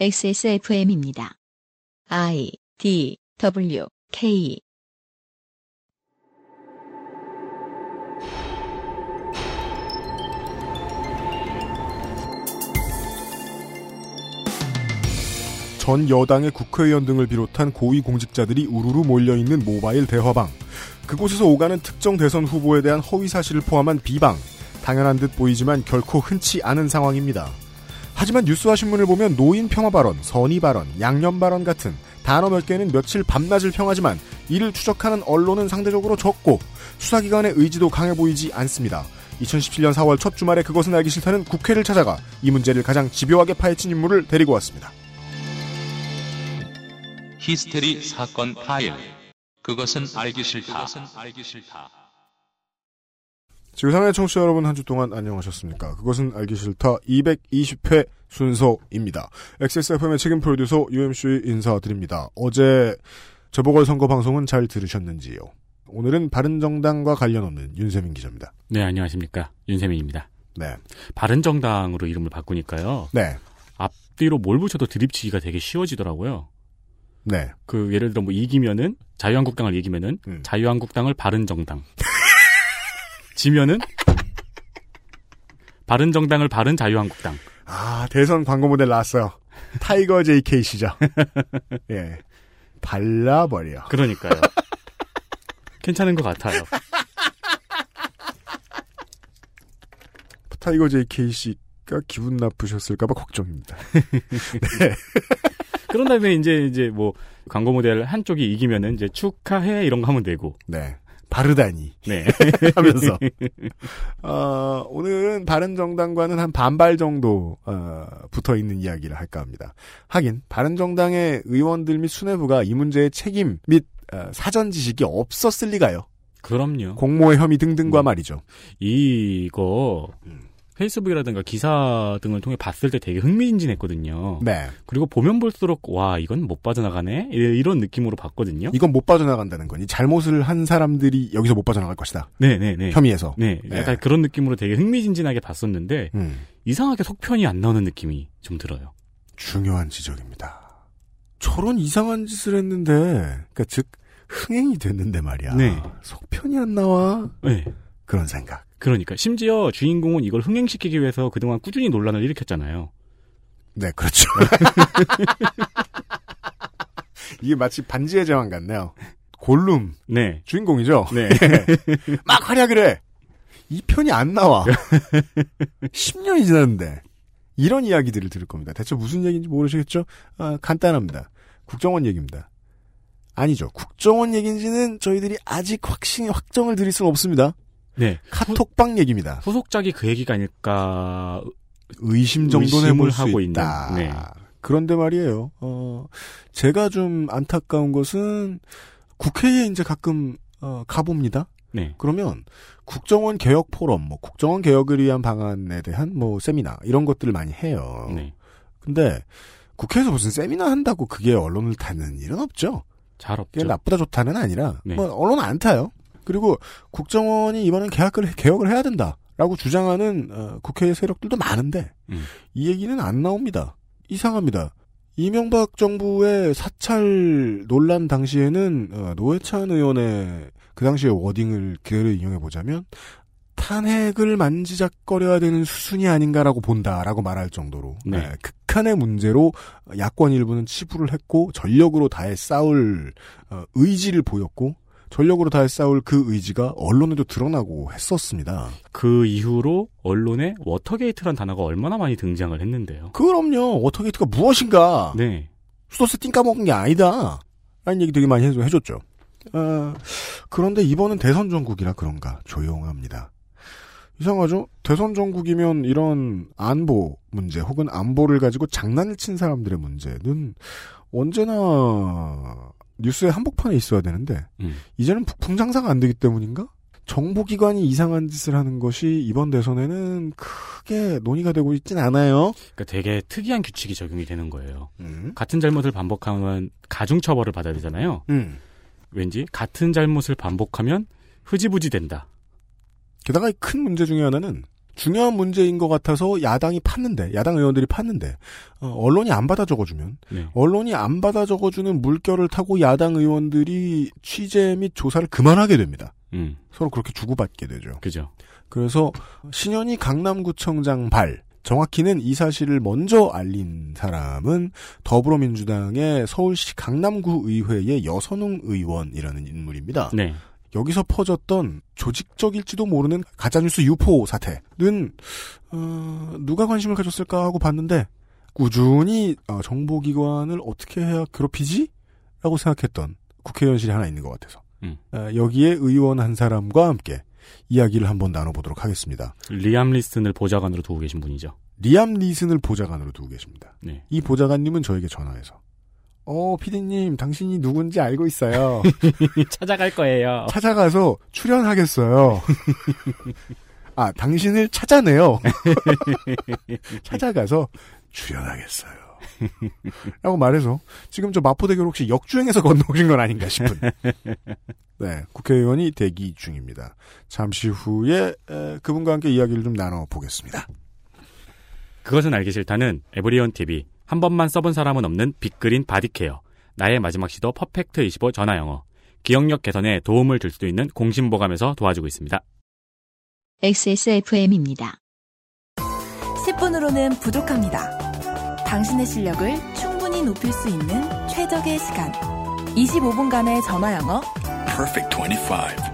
XSFM입니다. I D W K 전 여당의 국회의원 등을 비롯한 고위 공직자들이 우르르 몰려있는 모바일 대화방. 그곳에서 오가는 특정 대선 후보에 대한 허위 사실을 포함한 비방. 당연한 듯 보이지만 결코 흔치 않은 상황입니다. 하지만 뉴스와 신문을 보면 노인 폄하 발언, 선의 발언, 양념 발언 같은 단어 몇 개는 며칠 밤낮을 평하지만 이를 추적하는 언론은 상대적으로 적고 수사기관의 의지도 강해 보이지 않습니다. 2017년 4월 첫 주말에 그것은 알기 싫다는 국회를 찾아가 이 문제를 가장 집요하게 파헤친 인물을 데리고 왔습니다. 히스테리 사건 파일. 그것은 알기 싫다. 지구상의 청취자 여러분 한 주 동안 안녕하셨습니까? 그것은 알기 싫다 220회 순서입니다. XSFM의 책임 프로듀서 UMC 인사드립니다. 어제 재보궐선거 방송은 잘 들으셨는지요? 오늘은 바른정당과 관련 없는 윤세민 기자입니다. 네, 안녕하십니까. 윤세민입니다. 네. 바른정당으로 이름을 바꾸니까요. 네. 앞뒤로 뭘 붙여도 드립치기가 되게 쉬워지더라고요. 네. 그 예를 들어 뭐 이기면은 자유한국당을 이기면은 음. 자유한국당을 바른정당. 지면은 바른 정당을 바른 자유한국당. 아, 대선 광고 모델 나왔어요. 타이거 JK시죠. 예. 발라버려. 그러니까요. 괜찮은 것 같아요. 타이거 JK씨가 기분 나쁘셨을까봐 걱정입니다. 그런 다음에 이제 이제 뭐 광고 모델 한쪽이 이기면은 이제 축하해 이런 거 하면 되고. 네. 바르다니. 네. 하면서. 어, 오늘은 바른 정당과는 한 반발 정도, 어, 붙어 있는 이야기를 할까 합니다. 하긴, 바른 정당의 의원들 및 수뇌부가 이 문제의 책임 및 어, 사전 지식이 없었을 리가요. 그럼요. 공모의 혐의 등등과 음. 말이죠. 이거 페이스북이라든가 기사 등을 통해 봤을 때 되게 흥미진진했거든요. 네. 그리고 보면 볼수록 와 이건 못 빠져나가네 이- 이런 느낌으로 봤거든요. 이건 못 빠져나간다는 거니 잘못을 한 사람들이 여기서 못 빠져나갈 것이다. 네네네. 혐의에서. 네, 약간 네. 그런 느낌으로 되게 흥미진진하게 봤었는데 음, 이상하게 속편이 안 나오는 느낌이 좀 들어요. 중요한 지적입니다. 저런 이상한 짓을 했는데, 그니까 즉, 흥행이 됐는데 말이야. 네. 속편이 안 나와. 네. 그런 생각. 그러니까 심지어 주인공은 이걸 흥행시키기 위해서 그동안 꾸준히 논란을 일으켰잖아요. 네, 그렇죠. 이게 마치 반지의 제왕 같네요. 골룸 네. 주인공이죠. 네. 막 활약을 해. 이 편이 안 나와. 10년이 지났는데 이런 이야기들을 들을 겁니다. 대체 무슨 얘기인지 모르시겠죠? 아, 간단합니다. 국정원 얘기입니다. 아니죠. 국정원 얘기인지는 저희들이 아직 확신 확정을 드릴 수는 없습니다. 네. 카톡방 얘기입니다. 후속작이 그 얘기가 아닐까 의심 정도는 해볼 수 하고 있다. 있는, 네. 그런데 말이에요. 어, 제가 좀 안타까운 것은 국회에 이제 가끔 어, 가봅니다. 네. 그러면 국정원 개혁 포럼, 뭐 국정원 개혁을 위한 방안에 대한 뭐 세미나 이런 것들을 많이 해요. 네. 근데 국회에서 무슨 세미나 한다고 그게 언론을 타는 일은 없죠. 잘 그게 없죠. 나쁘다 좋다는 아니라 네. 뭐 언론 안 타요. 그리고 국정원이 이번엔 개혁을 개혁을 해야 된다라고 주장하는 어, 국회의 세력들도 많은데 음. 이 얘기는 안 나옵니다. 이상합니다. 이명박 정부의 사찰 논란 당시에는 어, 노회찬 의원의 그 당시의 워딩을 그대로 인용해 보자면 탄핵을 만지작거려야 되는 수순이 아닌가라고 본다라고 말할 정도로 네. 예, 극한의 문제로 야권 일부는 치부를 했고 전력으로 다해 싸울 어, 의지를 보였고 전력으로 다해 싸울 그 의지가 언론에도 드러나고 했었습니다. 그 이후로 언론에 워터게이트란 단어가 얼마나 많이 등장을 했는데요. 그럼요. 워터게이트가 무엇인가? 네. 수도세 띵 까먹은 게 아니다. 라는 얘기 되게 많이 해줬죠. 어, 그런데 이번은 대선 전국이라 그런가 조용합니다. 이상하죠? 대선 전국이면 이런 안보 문제 혹은 안보를 가지고 장난을 친 사람들의 문제는 언제나 뉴스의 한복판에 있어야 되는데 음. 이제는 북풍 장사가 안 되기 때문인가? 정보기관이 이상한 짓을 하는 것이 이번 대선에는 크게 논의가 되고 있진 않아요. 그러니까 되게 특이한 규칙이 적용이 되는 거예요. 음. 같은 잘못을 반복하면 가중 처벌을 받아야 되잖아요. 음. 왠지 같은 잘못을 반복하면 흐지부지 된다. 게다가 큰 문제 중에 하나는 중요한 문제인 것 같아서 야당이 팠는데 야당 의원들이 팠는데 어, 언론이 안 받아 적어주면 네. 언론이 안 받아 적어주는 물결을 타고 야당 의원들이 취재 및 조사를 그만하게 됩니다. 음, 서로 그렇게 주고받게 되죠. 그죠. 그래서 신현희 강남구청장 발 정확히는 이 사실을 먼저 알린 사람은 더불어민주당의 서울시 강남구 의회의 여선웅 의원이라는 인물입니다. 네. 여기서 퍼졌던 조직적일지도 모르는 가짜뉴스 유포 사태는 어, 누가 관심을 가졌을까 하고 봤는데 꾸준히 어, 정보기관을 어떻게 해야 괴롭히지? 라고 생각했던 국회의원실이 하나 있는 것 같아서 음. 어, 여기에 의원 한 사람과 함께 이야기를 한번 나눠보도록 하겠습니다. 리암 니슨을 보좌관으로 두고 계신 분이죠. 리암 니슨을 보좌관으로 두고 계십니다. 네. 이 보좌관님은 저에게 전화해서 어 피디님 당신이 누군지 알고 있어요. 찾아갈 거예요. 찾아가서 출연하겠어요. 아, 당신을 찾아내요. 찾아가서 출연하겠어요. 라고 말해서 지금 저 마포대교를 혹시 역주행해서 건너오신 건 아닌가 싶은. 네, 국회의원이 대기 중입니다. 잠시 후에 에, 그분과 함께 이야기를 좀 나눠보겠습니다. 그것은 알기 싫다는 에브리온 TV. 한 번만 써본 사람은 없는 빅그린 body care. 나의 마지막 시도 Perfect 25 전화 영어. 기억력 개선에 도움을 줄 수도 있는 공신보감에서 도와주고 있습니다. XSFM입니다. 10분으로는 부족합니다. 당신의 실력을 충분히 높일 수 있는 최적의 시간. 25분간의 전화 영어. Perfect 25.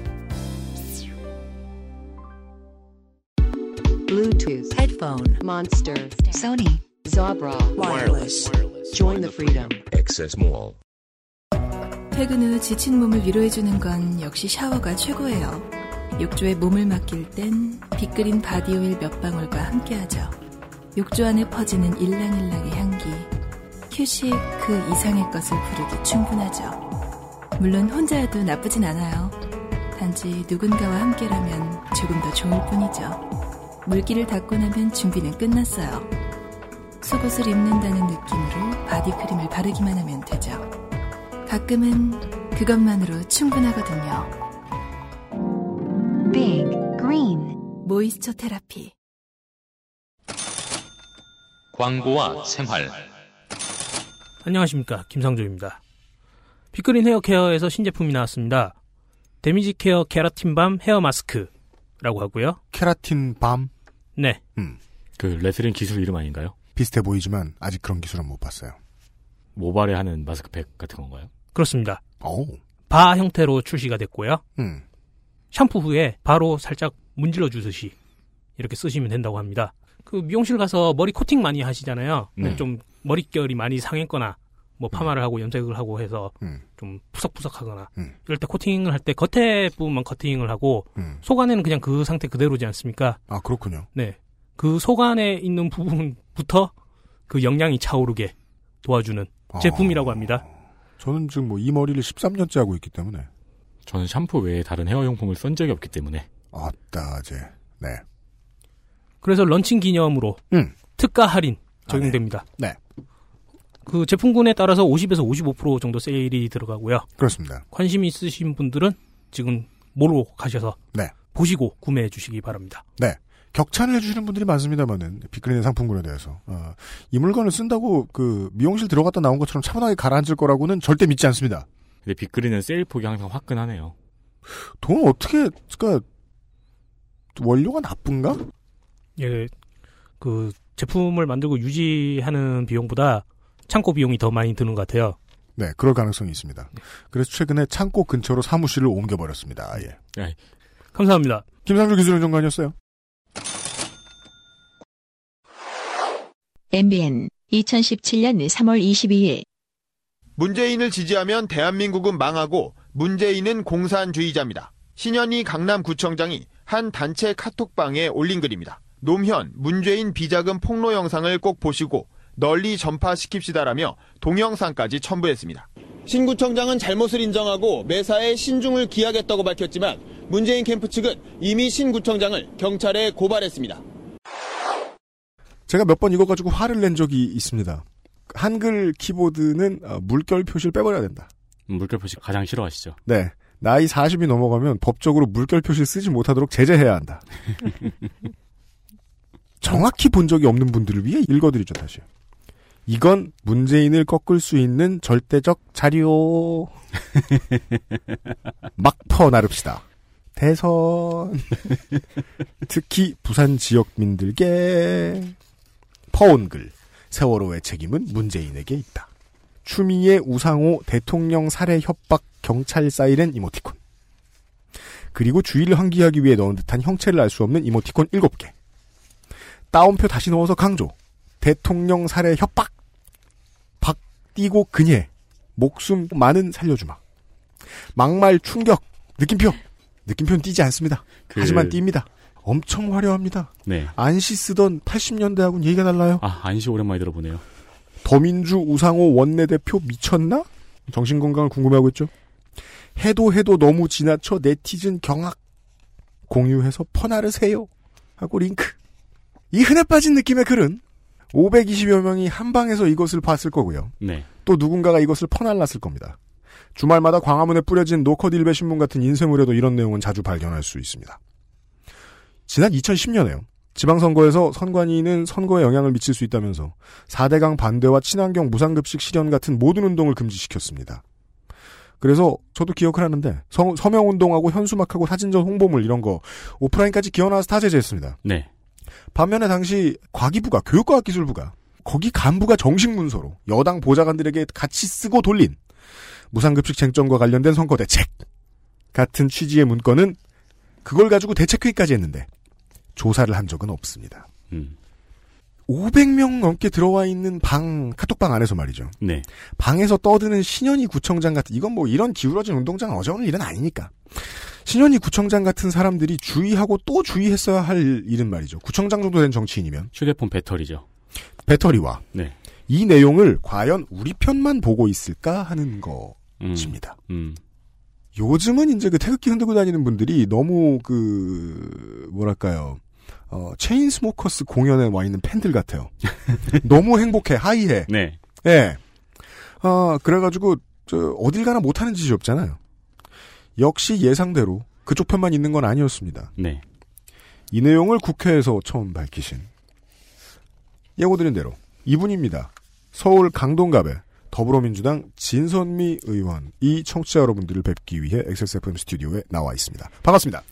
Bluetooth, headphone, Monster, Sony, Jabra, wireless. Join the freedom. Access Mall. 퇴근 후 지친 몸을 위로해주는 건 역시 샤워가 최고예요. 욕조에 몸을 맡길 땐 빅그린 body oil 몇 방울과 함께하죠. 욕조 안에 퍼지는 일랑일랑의 향기. 휴식 그 이상의 것을 부르기 충분하죠. 물론 혼자여도 나쁘진 않아요. 단지 누군가와 함께라면 조금 더 좋을 뿐이죠. 물기를 닦고 나면 준비는 끝났어요. 속옷을 입는다는 느낌으로 바디크림을 바르기만 하면 되죠. 가끔은 그것만으로 충분하거든요. Big Green. Moisture Therapy. 광고와 생활. 안녕하십니까 김상조입니다. 빅그린 헤어 케어에서 신제품이 나왔습니다. damage care 케라틴 balm hair mask 라고 하고요. 케라틴 balm 네, 그 레슬링 기술 이름 아닌가요? 비슷해 보이지만 아직 그런 기술은 못 봤어요. 모발에 하는 마스크팩 같은 건가요? 그렇습니다. 오, 바 형태로 출시가 됐고요. 음, 샴푸 후에 바로 살짝 문질러 주듯이 이렇게 쓰시면 된다고 합니다. 그 미용실 가서 머리 코팅 많이 하시잖아요. 네. 좀 머릿결이 많이 상했거나 뭐 파마를 하고 염색을 하고 해서 음, 좀 푸석푸석하거나 음. 이럴 때 코팅을 할 때 겉에 부분만 커팅을 하고 음. 속 안에는 그냥 그 상태 그대로지 않습니까? 아 그렇군요. 네. 그 속 안에 있는 부분부터 그 영양이 차오르게 도와주는 제품이라고 합니다. 저는 지금 뭐 이 머리를 13년째 하고 있기 때문에 저는 샴푸 외에 다른 헤어 용품을 쓴 적이 없기 때문에 아따제 네. 그래서 런칭 기념으로 음. 특가 할인 적용됩니다. 네. 그 제품군에 따라서 50에서 55% 정도 세일이 들어가고요. 그렇습니다. 관심 있으신 분들은 지금 모로 가셔서 네. 보시고 구매해 주시기 바랍니다. 네. 격찬을 해주시는 분들이 많습니다만은 빅그린의 상품군에 대해서 어, 이 물건을 쓴다고 그 미용실 들어갔다 나온 것처럼 차분하게 가라앉을 거라고는 절대 믿지 않습니다. 근데 빅그린은 세일 폭이 항상 화끈하네요. 돈 어떻게 그러니까 원료가 나쁜가? 예, 그 제품을 만들고 유지하는 비용보다 창고 비용이 더 많이 드는 것 같아요. 네, 그럴 가능성이 있습니다. 그래서 최근에 창고 근처로 사무실을 옮겨버렸습니다. 예. 감사합니다. 김상조 기술행정관이었어요. MBN 2017년 3월 22일 문재인을 지지하면 대한민국은 망하고 문재인은 공산주의자입니다. 신현희 강남구청장이 한 단체 카톡방에 올린 글입니다. 노무현, 문재인 비자금 폭로 영상을 꼭 보시고 널리 전파시킵시다라며 동영상까지 첨부했습니다. 신구청장은 잘못을 인정하고 매사에 신중을 기하겠다고 밝혔지만 문재인 캠프 측은 이미 신구청장을 경찰에 고발했습니다. 제가 몇 번 이거 가지고 화를 낸 적이 있습니다. 한글 키보드는 어, 물결 표시를 빼버려야 된다. 물결 표시 가장 싫어하시죠. 네. 나이 40이 넘어가면 법적으로 물결 표시를 쓰지 못하도록 제재해야 한다. 정확히 본 적이 없는 분들을 위해 읽어드리죠, 다시. 이건 문재인을 꺾을 수 있는 절대적 자료. 막퍼 나릅시다. 대선. 특히 부산 지역민들께 퍼온 글. 세월호의 책임은 문재인에게 있다. 추미애 우상호 대통령 살해 협박 경찰 사이렌 이모티콘. 그리고 주의를 환기하기 위해 넣은 듯한 형체를 알 수 없는 이모티콘 7개. 따옴표 다시 넣어서 강조. 대통령 살해 협박. 박 띄고 그녀. 목숨 많은 살려주마. 막말 충격. 느낌표. 느낌표는 띄지 않습니다. 그- 하지만 띄입니다. 엄청 화려합니다. 네. 안시 쓰던 80년대하고는 얘기가 달라요. 아, 안시 오랜만에 들어보네요. 더민주 우상호 원내대표 미쳤나? 정신건강을 궁금해하고 있죠. 해도 해도 너무 지나쳐 네티즌 경악. 공유해서 퍼나르세요. 하고 링크. 이 흔해 빠진 느낌의 글은 520여 명이 한 방에서 이것을 봤을 거고요. 네. 또 누군가가 이것을 퍼날랐을 겁니다. 주말마다 광화문에 뿌려진 노컷 일베 신문 같은 인쇄물에도 이런 내용은 자주 발견할 수 있습니다. 지난 2010년에요. 지방선거에서 선관위는 선거에 영향을 미칠 수 있다면서 4대강 반대와 친환경 무상급식 실현 같은 모든 운동을 금지시켰습니다. 그래서 저도 기억을 하는데 서, 서명운동하고 현수막하고 사진전 홍보물 이런 거 오프라인까지 기어나와서 다 제재했습니다. 네. 반면에 당시 과기부가 교육과학기술부가 거기 간부가 정식 문서로 여당 보좌관들에게 같이 쓰고 돌린 무상급식 쟁점과 관련된 선거 대책 같은 취지의 문건은 그걸 가지고 대책회의까지 했는데 조사를 한 적은 없습니다. 음. 500명 넘게 들어와 있는 방 카톡방 안에서 말이죠. 네. 방에서 떠드는 신연희 구청장 같은 이건 뭐 이런 기울어진 운동장 어제오늘 일은 아니니까. 신연희 구청장 같은 사람들이 주의하고 또 주의했어야 할 일은 말이죠. 구청장 정도 된 정치인이면 휴대폰 배터리죠. 배터리와 네. 이 내용을 과연 우리 편만 보고 있을까 하는 것입니다. 음. 요즘은 이제 그 태극기 흔들고 다니는 분들이 너무 그 뭐랄까요. 어, 체인스모커스 공연에 와 있는 팬들 같아요. 너무 행복해, high해. 네. 예. 아, 그래가지고, 저, 어딜 가나 못하는 짓이 없잖아요. 역시 예상대로 그쪽 편만 있는 건 아니었습니다. 네. 이 내용을 국회에서 처음 밝히신 예고드린 대로 이분입니다. 서울 강동갑의 더불어민주당 진선미 의원 이 청취자 여러분들을 뵙기 위해 XSFM 스튜디오에 나와 있습니다. 반갑습니다.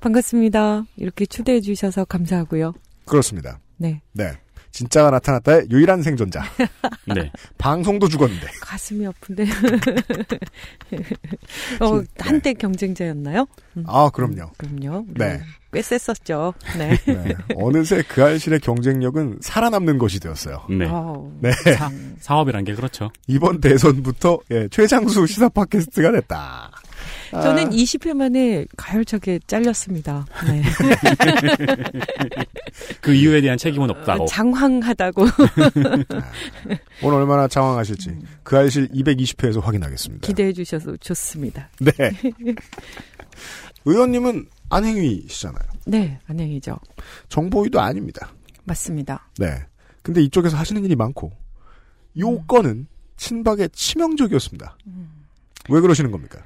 반갑습니다. 이렇게 초대해 주셔서 감사하고요. 그렇습니다. 네. 네. 진짜가 나타났다의 유일한 생존자. 네. 방송도 죽었는데. 가슴이 아픈데. 어, 한때 경쟁자였나요? 음, 아, 그럼요. 그럼요. 네. 꽤 셌었죠. 네. 네. 어느새 그 알실의 경쟁력은 살아남는 것이 되었어요. 네. 네. 참. 사업이란 게 그렇죠. 이번 대선부터 예, 최장수 시사 팟캐스트가 됐다. 저는 아, 20회 만에 가열차게 잘렸습니다. 네. 그 이유에 대한 책임은 없다고. 장황하다고. 오늘 얼마나 장황하실지 그 알실 220회에서 확인하겠습니다. 기대해 주셔서 좋습니다. 네. 의원님은 안행위시잖아요. 네, 안녕이죠. 정보위도 아닙니다. 맞습니다. 네. 근데 이쪽에서 하시는 일이 많고 요 음. 건은 친박에 치명적이었습니다. 왜 그러시는 겁니까?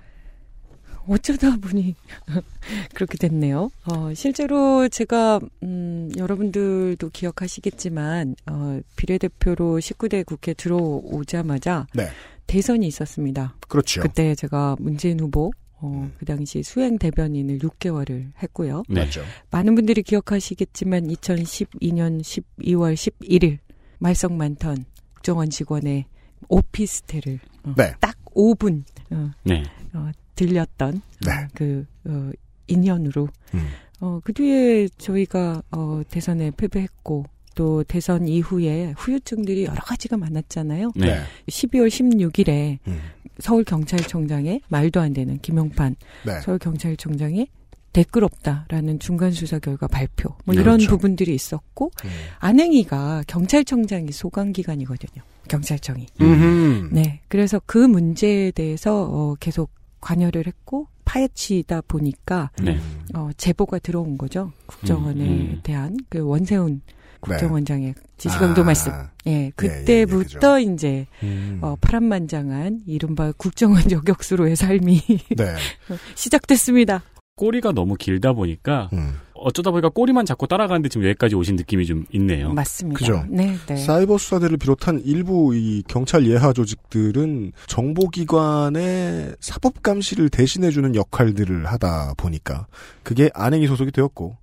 어쩌다 보니 그렇게 됐네요. 어, 실제로 제가 음, 여러분들도 기억하시겠지만 어, 비례대표로 19대 국회 들어오자마자 네. 대선이 있었습니다. 그렇죠. 그때 제가 문재인 후보 어, 그 당시 수행 대변인을 6개월을 했고요. 네. 맞죠. 많은 분들이 기억하시겠지만 2012년 12월 11일 말썽 많던 국정원 직원의 오피스텔을 어, 네. 딱 5분 어, 네. 어, 들렸던 네. 어, 그 어, 인연으로 음. 어, 그 뒤에 저희가 어, 대선에 패배했고 또 대선 이후에 후유증들이 여러 가지가 많았잖아요. 네. 12월 16일에 음. 서울 경찰청장의 말도 안 되는 김용판 네. 서울 경찰청장의 댓글 없다라는 중간 수사 결과 발표 뭐 네, 이런 그렇죠. 부분들이 있었고 음. 안행이가 경찰청장이 소관 기관이거든요. 경찰청이. 음흠. 네. 그래서 그 문제에 대해서 어, 계속 관여를 했고 파헤치다 보니까 네. 어, 제보가 들어온 거죠. 국정원에 음, 음. 대한 그 원세훈 국정원장의 지시강도 아. 말씀. 예, 예, 예, 그때부터 이제 음. 어, 파란만장한 이른바 국정원 저격수로의 삶이 네. 시작됐습니다. 꼬리가 너무 길다 보니까 음. 어쩌다 보니까 꼬리만 잡고 따라가는데 지금 여기까지 오신 느낌이 좀 있네요. 맞습니다. 그죠. 네, 네. 사이버 수사대를 비롯한 일부 이 경찰 예하 조직들은 정보기관의 사법 감시를 대신해주는 역할들을 하다 보니까 그게 안행이 소속이 되었고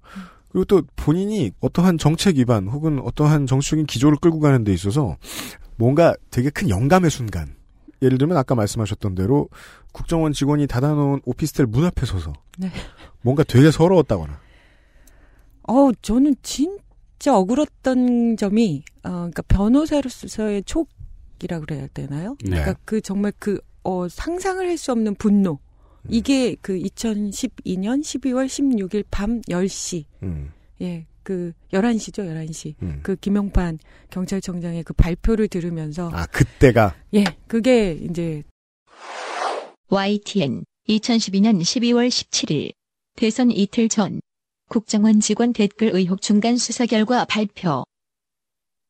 그리고 또 본인이 어떠한 정책 위반 혹은 어떠한 정치적인 기조를 끌고 가는 데 있어서 뭔가 되게 큰 영감의 순간 예를 들면 아까 말씀하셨던 대로 국정원 직원이 닫아놓은 오피스텔 문 앞에 서서 네. 뭔가 되게 서러웠다거나 어, 저는 진짜 억울했던 점이, 어, 그러니까 변호사로서의 촉이라 그래야 되나요? 네. 그러니까 그 정말 그, 어, 상상을 할 수 없는 분노. 음. 이게 그 2012년 12월 16일 밤 10시. 음, 예, 그 11시죠, 11시. 음. 그 김용판 경찰청장의 그 발표를 들으면서 아 그때가 예, 그게 이제 YTN 2012년 12월 17일 대선 이틀 전 국정원 직원 댓글 의혹 중간 수사 결과 발표.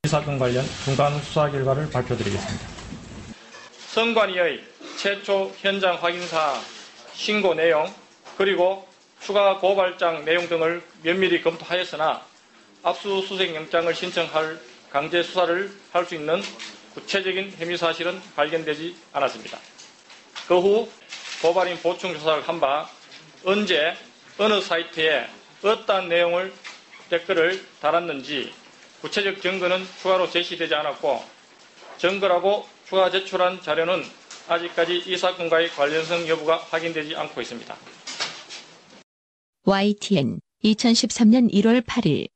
이 사건 관련 중간 수사 결과를 발표드리겠습니다. 선관위의 최초 현장 확인사 신고 내용 그리고 추가 고발장 내용 등을 면밀히 검토하였으나 압수수색 영장을 신청할 강제 수사를 할 수 있는 구체적인 혐의 사실은 발견되지 않았습니다. 그 후 고발인 보충 조사를 한 바 언제 어느 사이트에 어떠한 내용을 댓글을 달았는지 구체적 증거는 추가로 제시되지 않았고 증거라고 추가 제출한 자료는 아직까지 이 사건과의 관련성 여부가 확인되지 않고 있습니다. YTN 2013년 1월 8일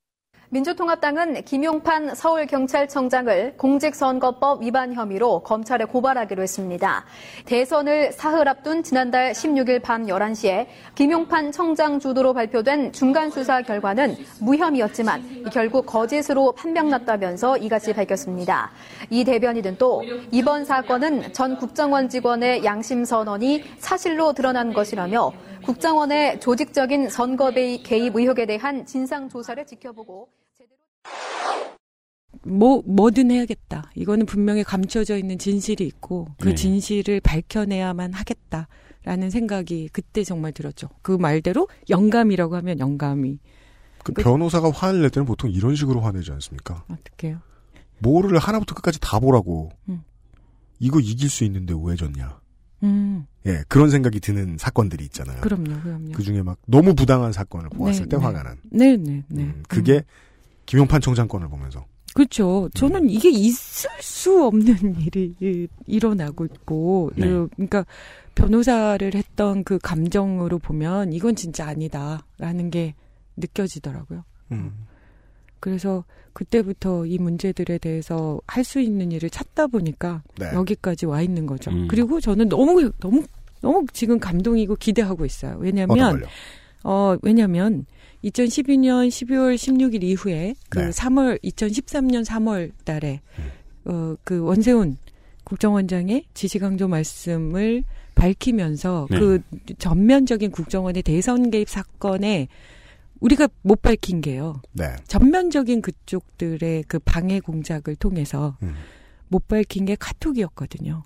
민주통합당은 김용판 서울경찰청장을 공직선거법 위반 혐의로 검찰에 고발하기로 했습니다. 대선을 사흘 앞둔 지난달 16일 밤 11시에 김용판 청장 주도로 발표된 중간수사 결과는 무혐의였지만 결국 거짓으로 판명났다면서 이같이 밝혔습니다. 이 대변인은 또 이번 사건은 전 국정원 직원의 양심 선언이 사실로 드러난 것이라며 국정원의 조직적인 선거 개입 의혹에 대한 진상 조사를 지켜보고 뭐 뭐든 해야겠다. 이거는 분명히 감춰져 있는 진실이 있고 그 네. 진실을 밝혀내야만 하겠다라는 생각이 그때 정말 들었죠. 그 말대로 영감이라고 하면 영감이 그 그- 변호사가 화를 낼 때는 보통 이런 식으로 화내지 않습니까? 어떻게요? 뭐를 하나부터 끝까지 다 보라고. 음. 이거 이길 수 있는데 왜 졌냐. 음, 예, 그런 생각이 드는 사건들이 있잖아요. 그럼요, 그럼요. 그 중에 막 너무 부당한 사건을 보았을 네, 때 네. 화가 난. 네, 네, 네. 음, 그게 김용판 청장 건을 보면서. 그렇죠. 저는 이게 있을 수 없는 일이 이- 일어나고 있고, 네. 이- 그러니까 변호사를 했던 그 감정으로 보면 이건 진짜 아니다라는 게 느껴지더라고요. 음. 그래서 그때부터 이 문제들에 대해서 할 수 있는 일을 찾다 보니까 네. 여기까지 와 있는 거죠. 음. 그리고 저는 너무 너무 너무 지금 감동이고 기대하고 있어요. 왜냐하면? 어 왜냐하면 2012년 12월 16일 이후에 그 네. 3월 2013년 3월 달에 어그 원세훈 국정원장의 지시강조 말씀을 밝히면서 네. 그 전면적인 국정원의 대선 개입 사건에 우리가 못 밝힌 게요. 네. 전면적인 그쪽들의 그 방해 공작을 통해서 음. 못 밝힌 게 카톡이었거든요.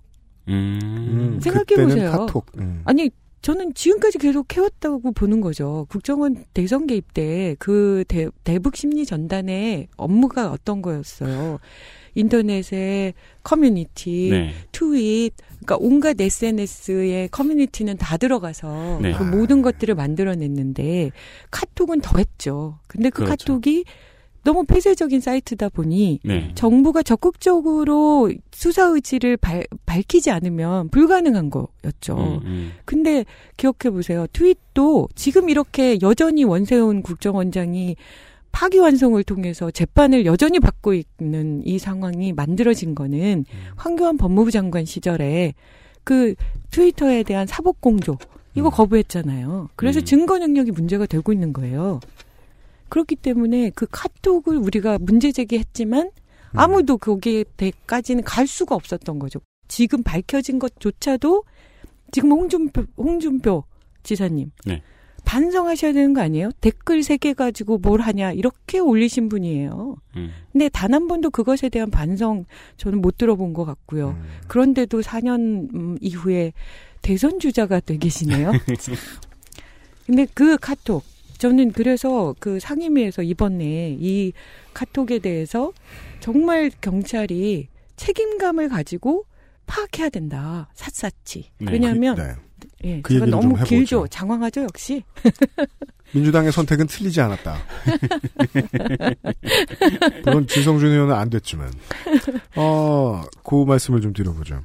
음. 생각해 그때는 보세요. 카톡. 음. 아니 저는 지금까지 계속 해왔다고 보는 거죠. 국정원 대선 개입 때 그 대북 심리 전단의 업무가 어떤 거였어요. 인터넷의 커뮤니티, 네. 트윗, 그러니까 온갖 SNS의 커뮤니티는 다 들어가서 네. 그 모든 것들을 만들어냈는데 카톡은 더 했죠. 근데 그 그렇죠. 카톡이 너무 폐쇄적인 사이트다 보니 네. 정부가 적극적으로 수사 의지를 발, 밝히지 않으면 불가능한 거였죠. 음, 음. 근데 기억해 보세요. 트윗도 지금 이렇게 여전히 원세훈 국정원장이 파기환송을 통해서 재판을 여전히 받고 있는 이 상황이 만들어진 거는 황교안 법무부 장관 시절에 그 트위터에 대한 사법 공조 이거 거부했잖아요. 그래서 음. 증거 능력이 문제가 되고 있는 거예요. 그렇기 때문에 그 카톡을 우리가 문제 제기했지만 음. 아무도 거기에까지는 갈 수가 없었던 거죠. 지금 밝혀진 것조차도 지금 홍준표, 홍준표 지사님 네. 반성하셔야 되는 거 아니에요? 댓글 세 개 가지고 뭘 하냐 이렇게 올리신 분이에요. 음. 근데 단 한 번도 그것에 대한 반성 저는 못 들어본 것 같고요. 음. 그런데도 4년 음, 이후에 대선 주자가 돼 계시네요. 근데 그 카톡 저는 그래서 그 상임위에서 이번에 이 카톡에 대해서 정말 경찰이 책임감을 가지고 파악해야 된다. 삿삿이. 네. 왜냐하면 그- 네. 예, 그 얘기를 좀 너무 해보죠. 길죠. 장황하죠, 역시. 민주당의 선택은 틀리지 않았다. 물론 진성준 의원은 안 됐지만, 어, 그 말씀을 좀 드려보죠.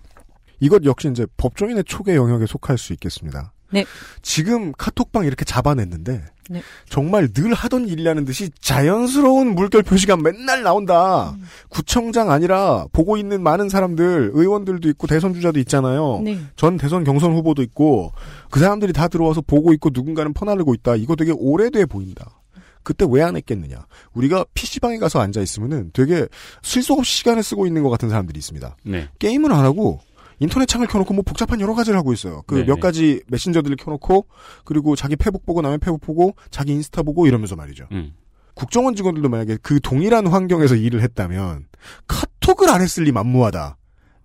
이것 역시 이제 법조인의 촉의 영역에 속할 수 있겠습니다. 네. 지금 카톡방 이렇게 잡아냈는데, 네. 정말 늘 하던 일이라는 듯이 자연스러운 물결 표시가 맨날 나온다. 음. 구청장 아니라 보고 있는 많은 사람들, 의원들도 있고 대선 주자도 있잖아요. 네. 전 대선 경선 후보도 있고 그 사람들이 다 들어와서 보고 있고 누군가는 퍼나르고 있다. 이거 되게 오래돼 보인다. 그때 왜 안 했겠느냐? 우리가 PC방에 가서 앉아 있으면은 되게 실속 없이 시간을 쓰고 있는 것 같은 사람들이 있습니다. 네. 게임을 안 하고 인터넷 창을 켜놓고 뭐 복잡한 여러 가지를 하고 있어요. 그 네네. 몇 가지 메신저들을 켜놓고 그리고 자기 페북 보고 남의 페북 보고 자기 인스타 보고 이러면서 말이죠. 음. 국정원 직원들도 만약에 그 동일한 환경에서 일을 했다면 카톡을 안 했을 리 만무하다.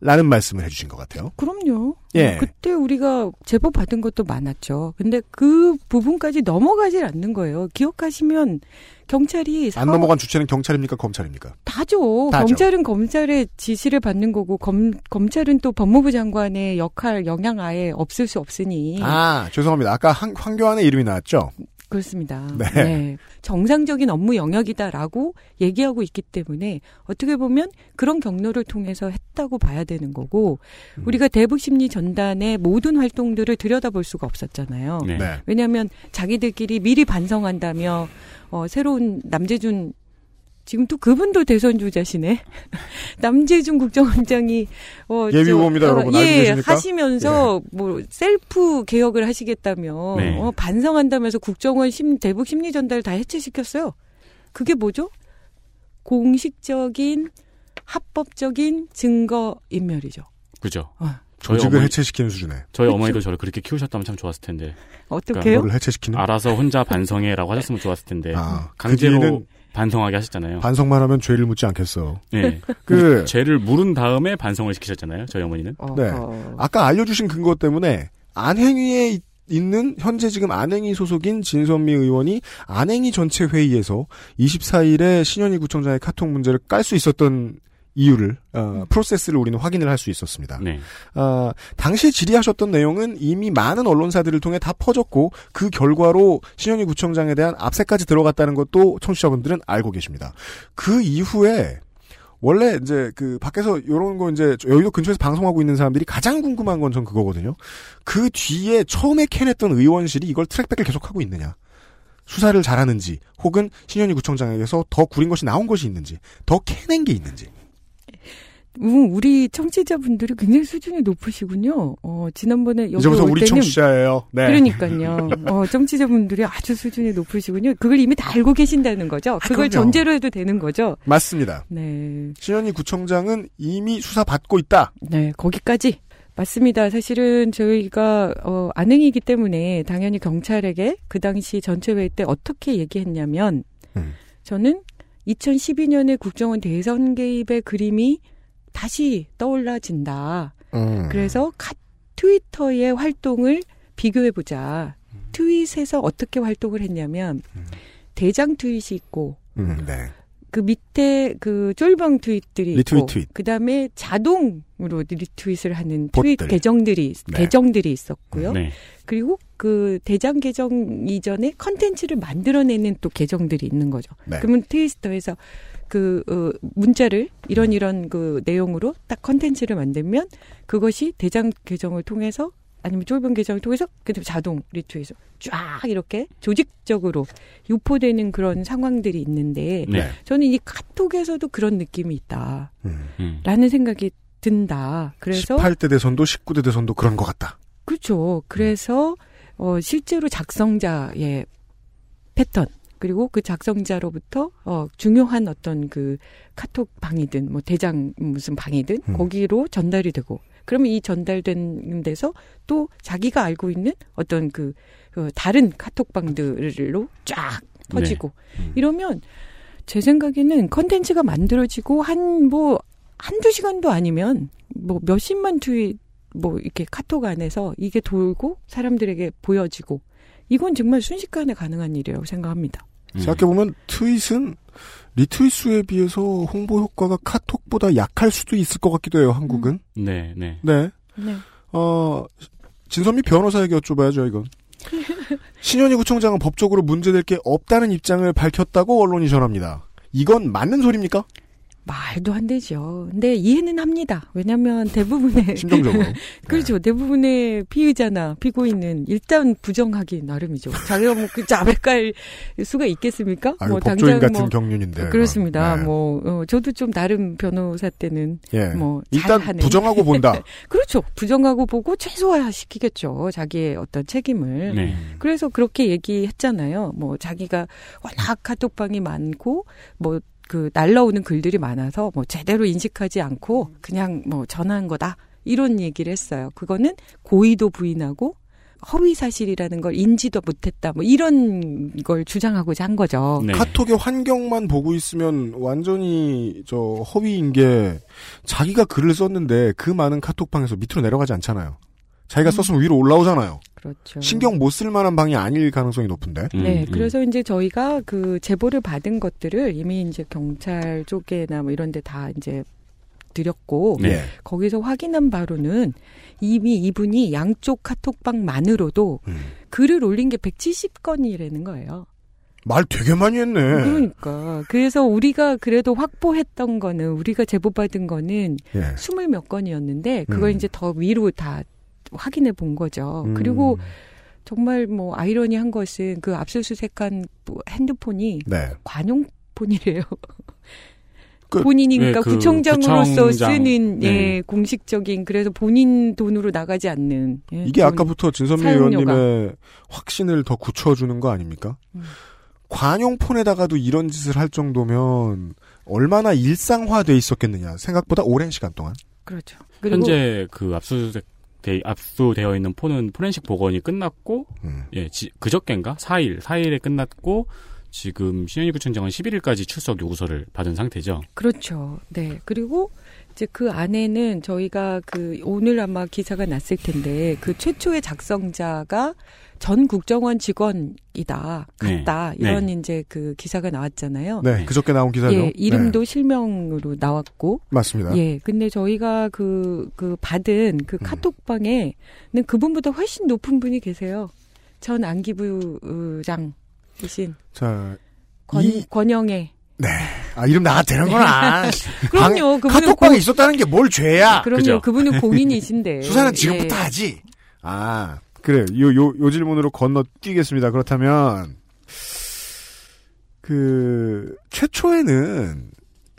라는 말씀을 해주신 것 같아요. 그럼요. 예. 어, 그때 우리가 제보 받은 것도 많았죠. 근데 그 부분까지 넘어가질 않는 거예요. 기억하시면 경찰이 안 사업- 넘어간 주체는 경찰입니까? 검찰입니까? 다죠. 다죠. 경찰은 검찰의 지시를 받는 거고 검, 검찰은 또 법무부 장관의 역할 영향 아예 없을 수 없으니 아, 죄송합니다. 아까 한, 황교안의 이름이 나왔죠? 그렇습니다. 네. 정상적인 업무 영역이다라고 얘기하고 있기 때문에 어떻게 보면 그런 경로를 통해서 했다고 봐야 되는 거고 음. 우리가 대북 심리 전단의 모든 활동들을 들여다볼 수가 없었잖아요. 네. 네. 왜냐하면 자기들끼리 미리 반성한다며 어, 새로운 남재준 지금 또 그분도 대선 주자시네. 남재준 국정원장이 어, 예비 저, 후보입니다, 여러분. 알고 예, 계십니까? 하시면서 뭐 셀프 개혁을 하시겠다며 네. 어, 반성한다면서 국정원 심 대북 심리 전달 다 해체시켰어요. 그게 뭐죠? 공식적인 합법적인 증거 인멸이죠. 그죠. 아. 저희 조직을 어머니, 해체시키는 수준에. 저희 그쵸. 어머니도 저를 그렇게 키우셨다면 참 좋았을 텐데. 어떻게요? 뭐를 해체시키는? 알아서 혼자 반성해라고 하셨으면 좋았을 텐데. 아, 강제로 그 뒤에는 반성하게 하셨잖아요. 반성만 하면 죄를 묻지 않겠어. 네. 그, 죄를 물은 다음에 반성을 시키셨잖아요. 저희 어머니는. 네. 아까 알려주신 근거 때문에 안행위에 있- 있는 현재 지금 안행위 소속인 진선미 의원이 안행위 전체 회의에서 24일에 신현희 구청장의 카톡 문제를 깔 수 있었던 이유를 어, 프로세스를 우리는 확인을 할 수 있었습니다. 네. 어, 당시에 질의하셨던 내용은 이미 많은 언론사들을 통해 다 퍼졌고 그 결과로 신현희 구청장에 대한 압색까지 들어갔다는 것도 청취자분들은 알고 계십니다. 그 이후에 원래 이제 그 밖에서 요런 거 이제 여의도 근처에서 방송하고 있는 사람들이 가장 궁금한 건 전 그거거든요. 그 뒤에 처음에 캐냈던 의원실이 이걸 트랙백을 계속하고 있느냐. 수사를 잘하는지 혹은 신현희 구청장에게서 더 구린 것이 나온 것이 있는지 더 캐낸 게 있는지 음, 우리 청취자분들이 굉장히 수준이 높으시군요. 어, 지난번에 여기 이제부터 올 우리 때는 청취자예요. 네. 그러니까요. 어, 청취자분들이 아주 수준이 높으시군요. 그걸 이미 다 알고 계신다는 거죠. 그걸 아. 전제로 해도 되는 거죠. 맞습니다. 네. 신현희 구청장은 이미 수사 받고 있다. 네, 거기까지. 맞습니다. 사실은 저희가 어, 안행이기 때문에 당연히 경찰에게 그 당시 전체 회의 때 어떻게 얘기했냐면 음. 저는 2012년에 국정원 대선 개입의 그림이 다시 떠올라진다. 음. 그래서 카, 트위터의 활동을 비교해 보자. tweet에서 어떻게 활동을 했냐면 대장 tweet이 있고 음, 네. 그 밑에 그 쫄병 tweet들이 retweet 있고 트윗. 그다음에 자동으로 retweet을 하는 tweet bot들. 계정들이 네. 계정들이 있었고요. 네. 그리고 그 대장 계정 이전에 컨텐츠를 만들어내는 또 계정들이 있는 거죠. 네. 그러면 트위터에서 그 어, 문자를 이런 이런 그 내용으로 딱 컨텐츠를 만들면 그것이 대장 계정을 통해서 아니면 쫄병 계정을 통해서 그다음 자동 retweet을 쫙 이렇게 조직적으로 유포되는 그런 상황들이 있는데 네. 저는 이 카톡에서도 그런 느낌이 있다라는 음. 생각이 든다. 그래서 18대 대선도 19대 대선도 그런 것 같다. 그렇죠. 그래서 어, 실제로 작성자의 패턴 그리고 그 작성자로부터 어 중요한 어떤 그 카톡 방이든 뭐 대장 무슨 방이든 음. 거기로 전달이 되고 그러면 이 전달된 데서 또 자기가 알고 있는 어떤 그, 그 다른 카톡 방들로 쫙 터지고 네. 이러면 제 생각에는 컨텐츠가 만들어지고 한 뭐 한두 시간도 아니면 뭐 몇십만 트윗 뭐 이렇게 카톡 안에서 이게 돌고 사람들에게 보여지고 이건 정말 순식간에 가능한 일이라고 생각합니다. 생각해보면 tweet은 retweet 수에 비해서 홍보 효과가 카톡보다 약할 수도 있을 것 같기도 해요, 한국은. 네, 네. 네. 네. 어, 진선미 변호사에게 여쭤봐야죠, 이건. 신연희 구청장은 법적으로 문제될 게 없다는 입장을 밝혔다고 언론이 전합니다. 이건 맞는 소리입니까? 말도 안 되죠. 근데 이해는 합니다. 왜냐하면 대부분의 심정적으로. 그렇죠. 대부분의 피의자나 피고인은 일단 부정하기 나름이죠. 자기가 뭐 그 자백할 수가 있겠습니까? 아유, 뭐 법조인 같은 뭐 경륜인데. 그렇습니다. 네. 뭐 어, 저도 좀 나름 변호사 때는 예. 뭐 일단 잘하는. 부정하고 본다. 그렇죠. 부정하고 보고 최소화시키겠죠. 자기의 어떤 책임을. 네. 그래서 그렇게 얘기했잖아요. 뭐 자기가 워낙 카톡방이 많고 뭐 그 날라오는 글들이 많아서 뭐 제대로 인식하지 않고 그냥 뭐 전화한 거다. 이런 얘기를 했어요. 그거는 고의도 부인하고 허위 사실이라는 걸 인지도 못했다. 뭐 이런 걸 주장하고자 한 거죠. 네. 카톡의 환경만 보고 있으면 완전히 저 허위인 게 자기가 글을 썼는데 그 많은 카톡방에서 밑으로 내려가지 않잖아요. 자기가 음. 썼으면 위로 올라오잖아요. 그렇죠. 신경 못 쓸 만한 방이 아닐 가능성이 높은데. 음, 네, 그래서 이제 저희가 그 제보를 받은 것들을 이미 이제 경찰 쪽에나 뭐 이런 데 다 이제 드렸고 네. 거기서 확인한 바로는 이미 이분이 양쪽 카톡방만으로도 음. 글을 올린 게 170건이라는 거예요. 말 되게 많이 했네. 그러니까 그래서 우리가 그래도 확보했던 거는 우리가 제보받은 거는 예. 스물 몇 건이었는데 그걸 음. 이제 더 위로 다 확인해 본 거죠. 음. 그리고 정말 뭐 아이러니한 것은 그 압수수색한 뭐 핸드폰이 네. 관용폰이래요. 그- 본인이 네, 그러니까 그 구청장으로서 구청장, 쓰는 네. 예, 공식적인 그래서 본인 돈으로 나가지 않는 예, 이게 돈. 아까부터 진선미 사용료가. 의원님의 확신을 더 굳혀주는 거 아닙니까? 음. 관용폰에다가도 이런 짓을 할 정도면 얼마나 일상화돼 있었겠느냐. 생각보다 오랜 시간 동안. 그렇죠. 그리고 현재 그 압수수색 돼- 압수되어 있는 폰은 포렌식 복원이 끝났고 음. 예, 지- 그저께인가 4일 4일에 끝났고 지금 신현희 구청장은 11일까지 출석 요구서를 받은 상태죠. 그렇죠. 네. 그리고 이제 그 안에는 저희가 그 오늘 아마 기사가 났을 텐데 그 최초의 작성자가 전 국정원 직원이다. 네. 같다. 이런 이제 그 기사가 나왔잖아요. 네, 그저께 나온 기사죠. 예, 이름도 네, 실명으로 나왔고. 맞습니다. 예, 근데 저희가 그, 그 받은 그 음. 카톡방에는 그분보다 훨씬 높은 분이 계세요. 전 안기부장 이신 자, 권, 이- 권영애. 네. 아, 이름 나가도 되는구나. 그럼요. 방- 그분은 카톡방에 고- 있었다는 게 뭘 죄야. 그럼요. 그죠? 그분은 공인이신데. 수사는 지금부터 예. 하지. 아, 그래. 요, 요, 요 질문으로 건너뛰겠습니다. 그렇다면, 그, 최초에는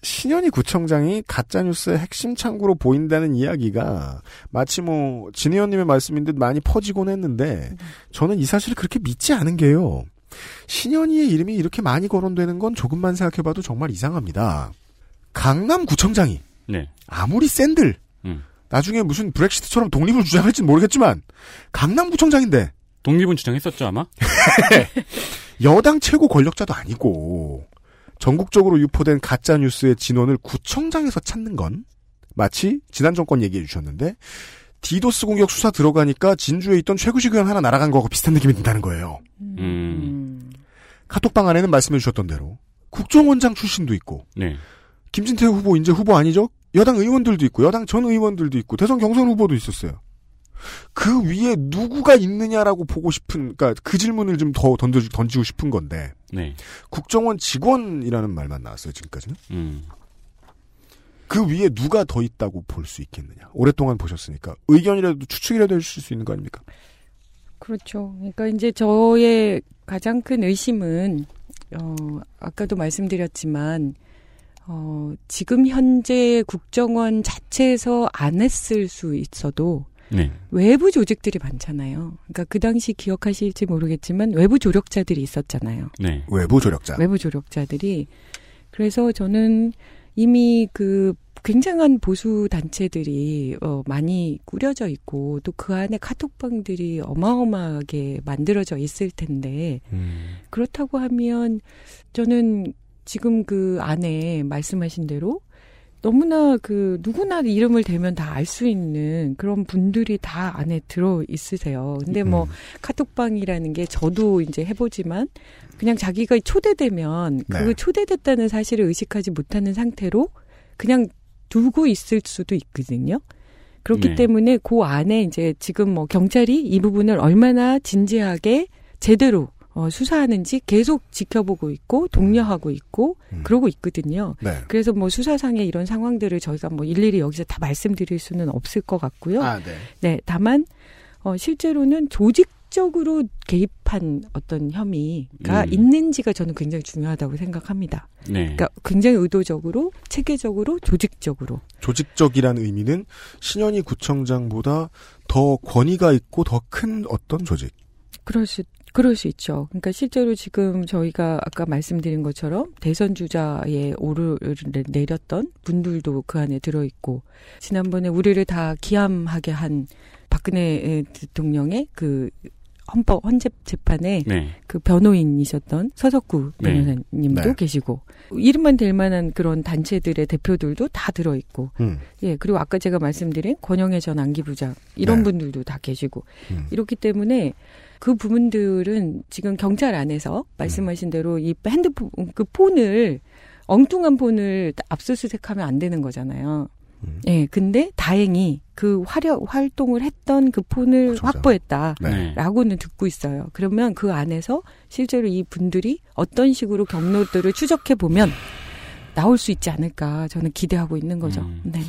신현희 구청장이 가짜뉴스의 핵심 창구로 보인다는 이야기가 마치 뭐, 진 의원님의 말씀인 듯 많이 퍼지곤 했는데, 저는 이 사실을 그렇게 믿지 않은 게요. 신현희의 이름이 이렇게 많이 거론되는 건 조금만 생각해봐도 정말 이상합니다. 강남구청장이 네. 아무리 샌들 음. 나중에 무슨 브렉시트처럼 독립을 주장할지는 모르겠지만 강남구청장인데 독립은 주장했었죠 아마. 여당 최고 권력자도 아니고 전국적으로 유포된 가짜 뉴스의 진원을 구청장에서 찾는 건 마치 지난 정권 얘기해 주셨는데 디도스 공격 수사 들어가니까 진주에 있던 최구식 의원 하나 날아간 거하고 비슷한 느낌이 든다는 거예요. 음. 카톡방 안에는 말씀해 주셨던 대로 국정원장 출신도 있고 네. 김진태 후보 이제 후보 아니죠? 여당 의원들도 있고 여당 전 의원들도 있고 대선 경선 후보도 있었어요. 그 위에 누구가 있느냐라고 보고 싶은 그러니까 그 질문을 좀 더 던져 던지고 싶은 건데 네. 국정원 직원이라는 말만 나왔어요 지금까지는. 음. 그 위에 누가 더 있다고 볼 수 있겠느냐. 오랫동안 보셨으니까 의견이라도 추측이라도 해주실 수 있는 거 아닙니까? 그렇죠. 그러니까 이제 저의 가장 큰 의심은 어 아까도 말씀드렸지만 어 지금 현재 국정원 자체에서 안 했을 수 있어도 네. 외부 조직들이 많잖아요. 그러니까 그 당시 기억하실지 모르겠지만 외부 조력자들이 있었잖아요. 네. 외부 조력자. 외부 조력자들이 그래서 저는 이미 그 굉장한 보수 단체들이 어 많이 꾸려져 있고 또 그 안에 카톡방들이 어마어마하게 만들어져 있을 텐데 음. 그렇다고 하면 저는 지금 그 안에 말씀하신 대로 너무나 그 누구나 이름을 대면 다 알 수 있는 그런 분들이 다 안에 들어 있으세요. 근데 뭐 음. 카톡방이라는 게 저도 이제 해보지만 그냥 자기가 초대되면 네. 그 초대됐다는 사실을 의식하지 못하는 상태로 그냥 두고 있을 수도 있거든요. 그렇기 네. 때문에 그 안에 이제 지금 뭐 경찰이 이 부분을 얼마나 진지하게 제대로 어, 수사하는지 계속 지켜보고 있고 독려하고 있고 그러고 있거든요. 네. 그래서 뭐 수사상의 이런 상황들을 저희가 뭐 일일이 여기서 다 말씀드릴 수는 없을 것 같고요. 아, 네. 네, 다만 어, 실제로는 조직적으로 개입한 어떤 혐의가 음. 있는지가 저는 굉장히 중요하다고 생각합니다. 네. 그러니까 굉장히 의도적으로, 체계적으로, 조직적으로. 조직적이라는 의미는 신현희 구청장보다 더 권위가 있고 더 큰 어떤 조직. 그럴 수, 그럴 수 있죠. 그러니까 실제로 지금 저희가 아까 말씀드린 것처럼 대선 주자에 오를 내렸던 분들도 그 안에 들어 있고, 지난번에 우리를 다 기함하게 한 박근혜 대통령의 그 헌법 헌재 재판에 네. 그 변호인이셨던 서석구 네. 변호사님도 네. 계시고 이름만 될 만한 그런 단체들의 대표들도 다 들어 있고 음. 예 그리고 아까 제가 말씀드린 권영애 전 안기부장 이런 네. 분들도 다 계시고 음. 이렇기 때문에 그 부분들은 지금 경찰 안에서 말씀하신 대로 이 핸드폰 그 폰을 엉뚱한 폰을 압수수색하면 안 되는 거잖아요. 음. 예, 근데 다행히 그 화력 활동을 했던 그 폰을 확보했다라고는 듣고 있어요. 그러면 그 안에서 실제로 이 분들이 어떤 식으로 경로들을 추적해 보면 나올 수 있지 않을까 저는 기대하고 있는 거죠. 네.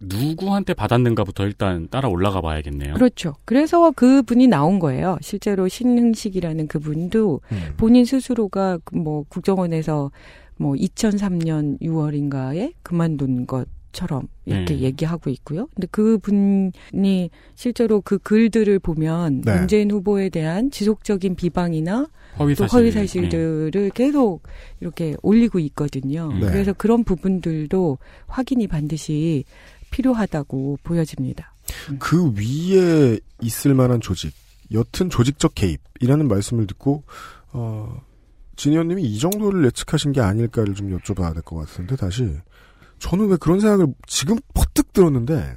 누구한테 받았는가부터 일단 따라 올라가 봐야겠네요. 그렇죠. 그래서 그 분이 나온 거예요. 실제로 신흥식이라는 그 분도 음. 본인 스스로가 그뭐 국정원에서 뭐 2003년 6월인가에 그만둔 것처럼 이렇게 네. 얘기하고 있고요. 근데 그 분이 실제로 그 글들을 보면 네. 문재인 후보에 대한 지속적인 비방이나 허위 또 사실, 허위 사실들을 계속 이렇게 올리고 있거든요. 네. 그래서 그런 부분들도 확인이 반드시 필요하다고 보여집니다. 그 위에 있을 만한 조직, 여튼 조직적 개입이라는 말씀을 듣고 어, 진 의원님이 이 정도를 예측하신 게 아닐까를 좀 여쭤봐야 될 것 같은데 다시 저는 왜 그런 생각을 지금 퍼뜩 들었는데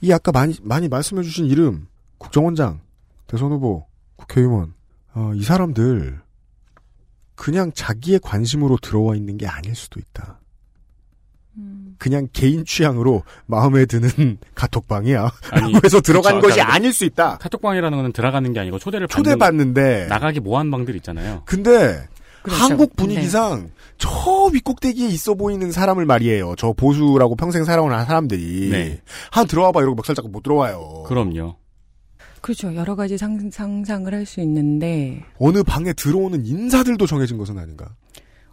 이 아까 많이 많이 말씀해주신 이름 국정원장, 대선 후보, 국회의원 어, 이 사람들 그냥 자기의 관심으로 들어와 있는 게 아닐 수도 있다. 그냥 개인 취향으로 마음에 드는 카톡방이야. 라고 해서 들어간 그쵸, 것이 아까 아닐 수 있다. 카톡방이라는 거는 들어가는 게 아니고 초대를 받는, 초대받는데 나가기 뭐한 방들 있잖아요. 근데 그렇죠. 한국 네. 분위기상 저 윗꼭대기에 있어 보이는 사람을 말이에요. 저 보수라고 평생 살아온 사람들이 네. 한 들어와봐 이러고 막 살짝 못 들어와요. 그럼요. 그렇죠. 여러 가지 상, 상상을 할 수 있는데 어느 방에 들어오는 인사들도 정해진 것은 아닌가.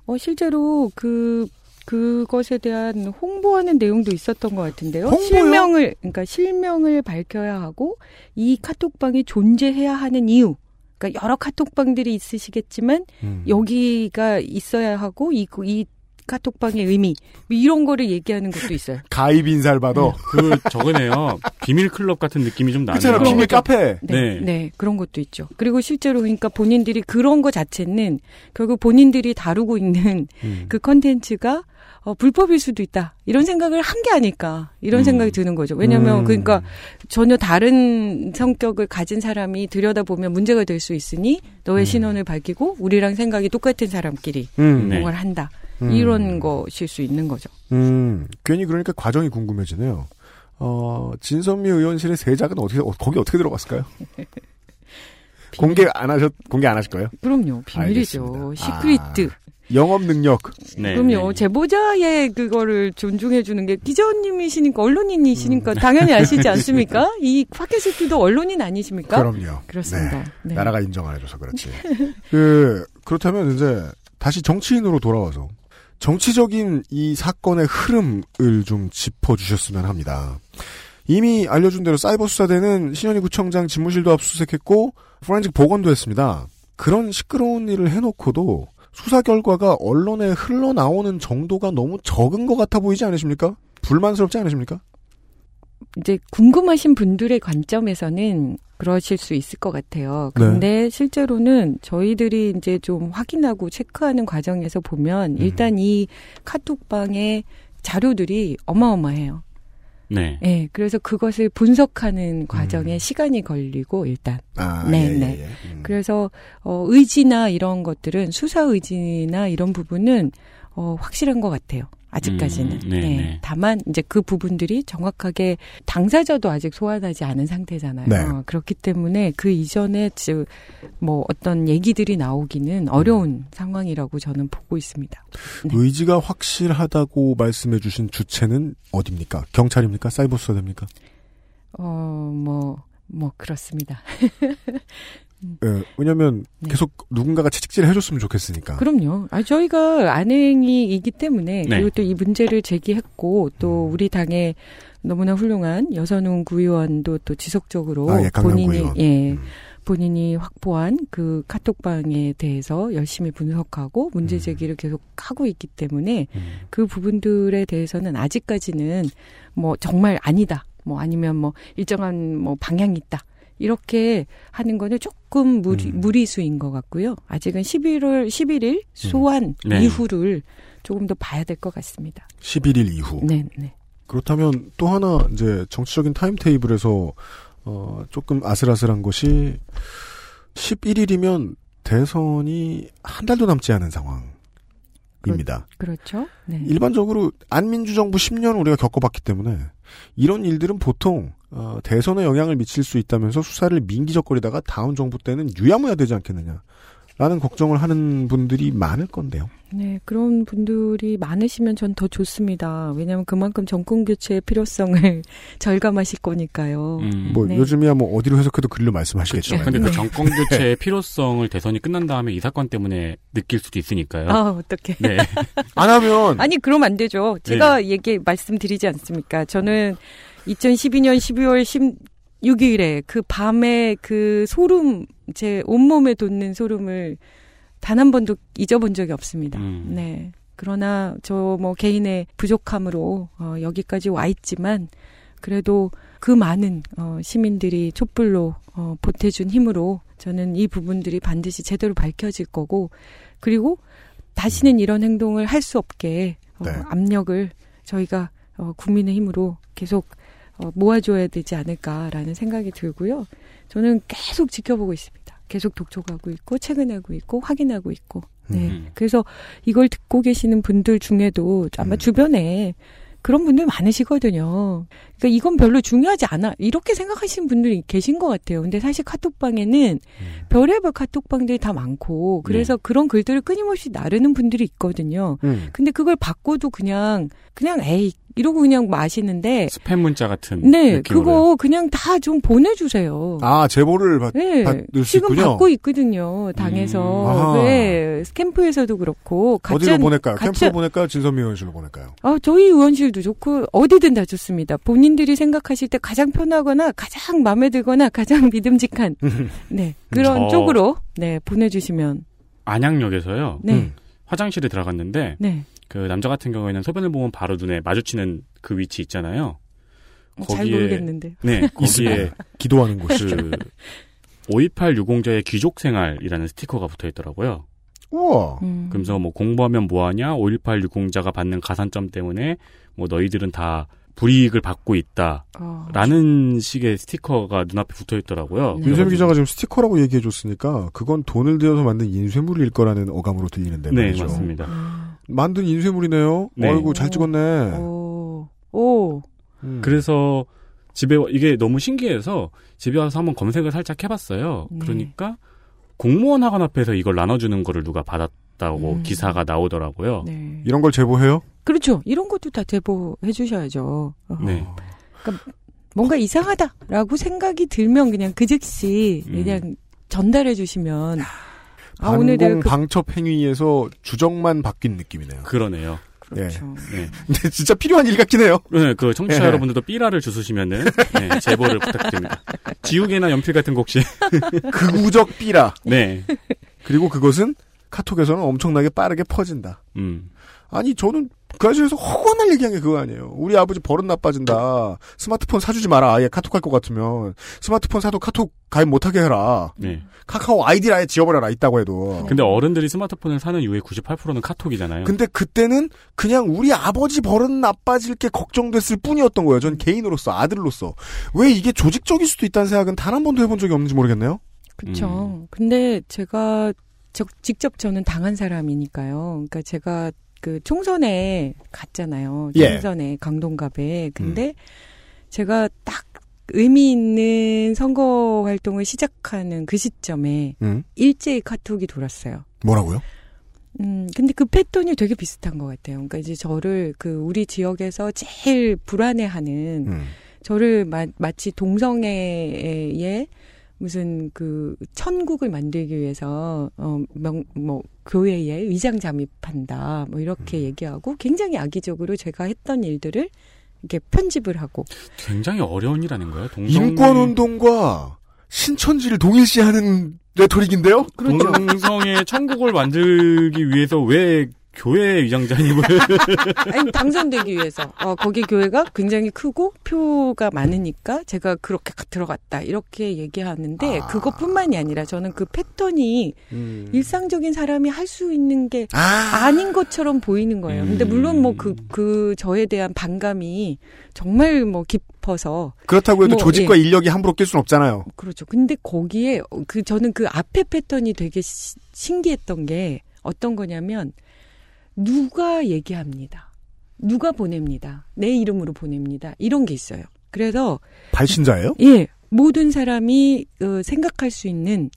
어, 실제로 그, 그것에 대한 홍보하는 내용도 있었던 것 같은데요. 홍보요? 실명을, 그러니까 실명을 밝혀야 하고, 이 카톡방이 존재해야 하는 이유. 그러니까 여러 카톡방들이 있으시겠지만, 음. 여기가 있어야 하고, 이, 이 카톡방의 의미. 뭐 이런 거를 얘기하는 것도 있어요. 가입 인사를 받아. 그 저거네요. 비밀 클럽 같은 느낌이 좀 나네요. 그렇잖아. 비밀 카페. 네, 네. 네, 그런 것도 있죠. 그리고 실제로 그러니까 본인들이 그런 거 자체는 결국 본인들이 다루고 있는 음. 그 컨텐츠가 어, 불법일 수도 있다. 이런 생각을 한 게 아닐까. 이런 음. 생각이 드는 거죠. 왜냐하면 음. 그러니까 전혀 다른 성격을 가진 사람이 들여다보면 문제가 될 수 있으니 너의 신원을 밝히고 우리랑 생각이 똑같은 사람끼리 음. 뭔가를 네. 한다. 음. 이런 것일 수 있는 거죠. 음, 괜히 그러니까 과정이 궁금해지네요. 어, 진선미 의원실의 세작은 어떻게, 어, 거기 어떻게 들어갔을까요? 공개 안 하셨, 공개 안 하실 거예요? 그럼요. 비밀이죠. 알겠습니다. 시크리트. 아, 영업 능력. 네, 그럼요. 제보자의 그거를 존중해 주는 게 기자님이시니까 언론인이시니까 당연히 아시지 않습니까? 이 팟캐스트도 언론인 아니십니까? 그럼요. 그렇습니다. 네. 나라가 인정 안 해줘서 그렇지. 그, 그렇다면 이제 다시 정치인으로 돌아와서 정치적인 이 사건의 흐름을 좀 짚어주셨으면 합니다. 이미 알려준 대로 사이버 수사대는 신현희 구청장 집무실도 압수수색했고 포렌식 복원도 했습니다. 그런 시끄러운 일을 해놓고도 수사 결과가 언론에 흘러나오는 정도가 너무 적은 것 같아 보이지 않으십니까? 불만스럽지 않으십니까? 이제 궁금하신 분들의 관점에서는 그러실 수 있을 것 같아요. 근데 실제로는 저희들이 이제 좀 확인하고 체크하는 과정에서 보면 일단 이 카톡방의 자료들이 어마어마해요. 네. 네, 그래서 그것을 분석하는 과정에 시간이 걸리고 일단. 아, 네, 예, 네. 예, 예. 음. 그래서 어 의지나 이런 것들은 수사 의지나 이런 부분은 어 확실한 것 같아요. 아직까지는. 음, 네, 네. 다만 이제 그 부분들이 정확하게 당사자도 아직 소환하지 않은 상태잖아요. 네. 어, 그렇기 때문에 그 이전에 즉 뭐 어떤 얘기들이 나오기는 어려운 상황이라고 저는 보고 있습니다. 의지가 확실하다고 말씀해 주신 주체는 어딥니까? 경찰입니까? 사이버 수사대입니까? 어, 뭐, 뭐, 그렇습니다. 예, 왜냐면 계속 누군가가 채찍질을 해줬으면 좋겠으니까. 네. 그럼요. 아, 저희가 안행이이기 때문에 네. 그리고 또 이 문제를 제기했고 또 음. 우리 당의 너무나 훌륭한 여선웅 구의원도 또 지속적으로 아, 예, 본인이 구의원. 예 본인이 확보한 그 카톡방에 대해서 열심히 분석하고 음. 문제 제기를 계속 하고 있기 때문에 그 부분들에 대해서는 아직까지는 뭐 정말 아니다. 뭐 아니면 뭐 일정한 뭐 방향이 있다. 이렇게 하는 거는 조금 무리, 음. 무리수인 것 같고요. 아직은 11월 11일 소환 네. 이후를 조금 더 봐야 될 것 같습니다. 11일 이후. 네, 네. 그렇다면 또 하나 이제 정치적인 타임테이블에서 어 조금 아슬아슬한 것이 11일이면 대선이 한 달도 남지 않은 상황 입니다. 그렇죠. 네. 일반적으로 안민주 정부 10년 우리가 겪어봤기 때문에 이런 일들은 보통 어, 대선에 영향을 미칠 수 있다면서 수사를 민기적거리다가 다음 정부 때는 유야무야 되지 않겠느냐. 라는 걱정을 하는 분들이 많을 건데요. 네, 그런 분들이 많으시면 전 더 좋습니다. 왜냐하면 그만큼 정권 교체의 필요성을 절감하실 거니까요. 뭐 네. 요즘이야 뭐 어디로 해석해도 글로 말씀하시겠죠. 근데 그 정권 교체의 필요성을 대선이 끝난 다음에 이 사건 때문에 느낄 수도 있으니까요. 아, 어떡해. 네. 안 하면 아니, 그러면 안 되죠. 제가 얘기, 말씀드리지 않습니까? 저는 2012년 12월 16일에 그 밤에 그 소름, 제 온몸에 돋는 소름을 단 한 번도 잊어본 적이 없습니다. 네. 그러나 저 뭐 개인의 부족함으로 어, 여기까지 와 있지만 그래도 그 많은 어, 시민들이 촛불로 어, 보태준 힘으로 저는 이 부분들이 반드시 제대로 밝혀질 거고 그리고 다시는 이런 행동을 할 수 없게 어, 압력을 저희가 어, 국민의 힘으로 계속 어, 모아줘야 되지 않을까라는 생각이 들고요. 저는 계속 지켜보고 있습니다. 계속 독촉하고 있고 체근하고 있고 확인하고 있고. 네. 음. 그래서 이걸 듣고 계시는 분들 중에도 아마 주변에 그런 분들 많으시거든요. 그러니까 이건 별로 중요하지 않아. 이렇게 생각하시는 분들이 계신 것 같아요. 근데 사실 카톡방에는 별의별 카톡방들이 다 많고, 그래서 그런 글들을 끊임없이 나르는 분들이 있거든요. 음. 근데 그걸 받고도 그냥, 그냥 에이, 이러고 그냥 마시는데, 스팸 문자 같은 네, 느낌으로요. 그거 그냥 다 좀 보내주세요. 아 제보를 받, 네, 받을 수 지금 있군요. 받고 있거든요. 당에서. 아하. 네, 캠프에서도 그렇고. 어디로 가짜- 보낼까요? 가짜- 캠프로 보낼까요? 진선미 의원실로 보낼까요? 아, 저희 의원실도 좋고 어디든 다 좋습니다. 본인들이 생각하실 때 가장 편하거나 가장 마음에 들거나 가장 믿음직한 네 그런 저- 쪽으로 네 보내주시면 안양역에서요. 네. 음. 화장실에 들어갔는데 네. 그 남자 같은 경우에는 소변을 보면 바로 눈에 마주치는 그 위치 있잖아요. 잘 모르겠는데. 네, 거기에 있습니다. 기도하는 곳이죠. 그528 유공자의 귀족 생활이라는 스티커가 붙어 있더라고요. 우와. 음. 그러면서 뭐 공부하면 뭐하냐, 518 유공자가 받는 가산점 때문에 뭐 너희들은 다 불이익을 받고 있다. 어. 라는 식의 스티커가 눈앞에 붙어 있더라고요. 윤세미 기자가 지금 스티커라고 얘기해 줬으니까 그건 돈을 들여서 만든 인쇄물일 거라는 어감으로 들리는데 네, 말이죠. 맞습니다. 만든 인쇄물이네요. 네. 어이구 잘 찍었네. 오. 오. 음. 그래서 집에 와- 이게 너무 신기해서 집에 와서 한번 검색을 살짝 해봤어요. 네. 그러니까 공무원 학원 앞에서 이걸 나눠주는 거를 누가 받았다고 음. 기사가 나오더라고요. 네. 이런 걸 제보해요? 그렇죠. 이런 것도 다 제보해 주셔야죠. 어. 네. 그러니까 뭔가 이상하다라고 생각이 들면 그냥 그 즉시 음. 그냥 전달해 주시면 아 오늘 내가 반공 그 방첩 행위에서 주정만 바뀐 느낌이네요. 그러네요. 그렇죠. 네. 근데 진짜 필요한 일 같긴 해요. 네, 그 청취자 예. 여러분들도 삐라를 주시면은 네, 제보를 부탁드립니다. 지우개나 연필 같은 거 혹시 극우적 삐라. 네. 그리고 그것은 카톡에서는 엄청나게 빠르게 퍼진다. 음. 아니 저는 그 아저씨에서 허구헌 날 얘기한 게 그거 아니에요. 우리 아버지 버릇 나빠진다. 스마트폰 사주지 마라. 아예 카톡 할 것 같으면 스마트폰 사도 카톡 가입 못하게 해라. 네. 카카오 아이디를 아예 지워버려라. 있다고 해도. 근데 어른들이 스마트폰을 사는 이유의 98%는 카톡이잖아요. 근데 그때는 그냥 우리 아버지 버릇 나빠질 게 걱정됐을 뿐이었던 거예요. 전 개인으로서 아들로서 왜 이게 조직적일 수도 있다는 생각은 단 한 번도 해본 적이 없는지 모르겠네요. 그렇죠. 근데 제가 저- 직접 저는 당한 사람이니까요. 그러니까 제가 그 총선에 갔잖아요. 예. 총선에 강동갑에. 근데 제가 딱 의미 있는 선거 활동을 시작하는 그 시점에 음. 일제히 카톡이 돌았어요. 뭐라고요? 음, 근데 그 패턴이 되게 비슷한 것 같아요. 그러니까 이제 저를 그 우리 지역에서 제일 불안해하는 음. 저를 마, 마치 동성애의 무슨 그 천국을 만들기 위해서 어명뭐 교회에 위장 잠입한다 뭐 이렇게 음. 얘기하고 굉장히 악의적으로 제가 했던 일들을 이렇게 편집을 하고 굉장히 어려운 일 아닌가요? 동성 인권 운동과 신천지를 동일시하는 레토릭인데요. 그렇죠. 동성의 천국을 만들기 위해서 왜 교회 위장 잔입을 아니 당선되기 위해서 어 거기 교회가 굉장히 크고 표가 많으니까 제가 그렇게 들어갔다 이렇게 얘기하는데 그것뿐만이 아니라 저는 그 패턴이 음. 일상적인 사람이 할 수 있는 게 아. 닌 것처럼 보이는 거예요. 근데 물론 뭐그그 저에 대한 반감이 정말 뭐 깊어서 그렇다고 해도 뭐, 조직과 예. 인력이 함부로 낄 수는 없잖아요. 그렇죠. 근데 거기에 그 저는 그 앞에 패턴이 되게 시- 신기했던 게 어떤 거냐면 누가 얘기합니다. 누가 보냅니다. 내 이름으로 보냅니다. 이런 게 있어요. 그래서 발신자예요? 예, 모든 사람이 어, 생각할 수 있는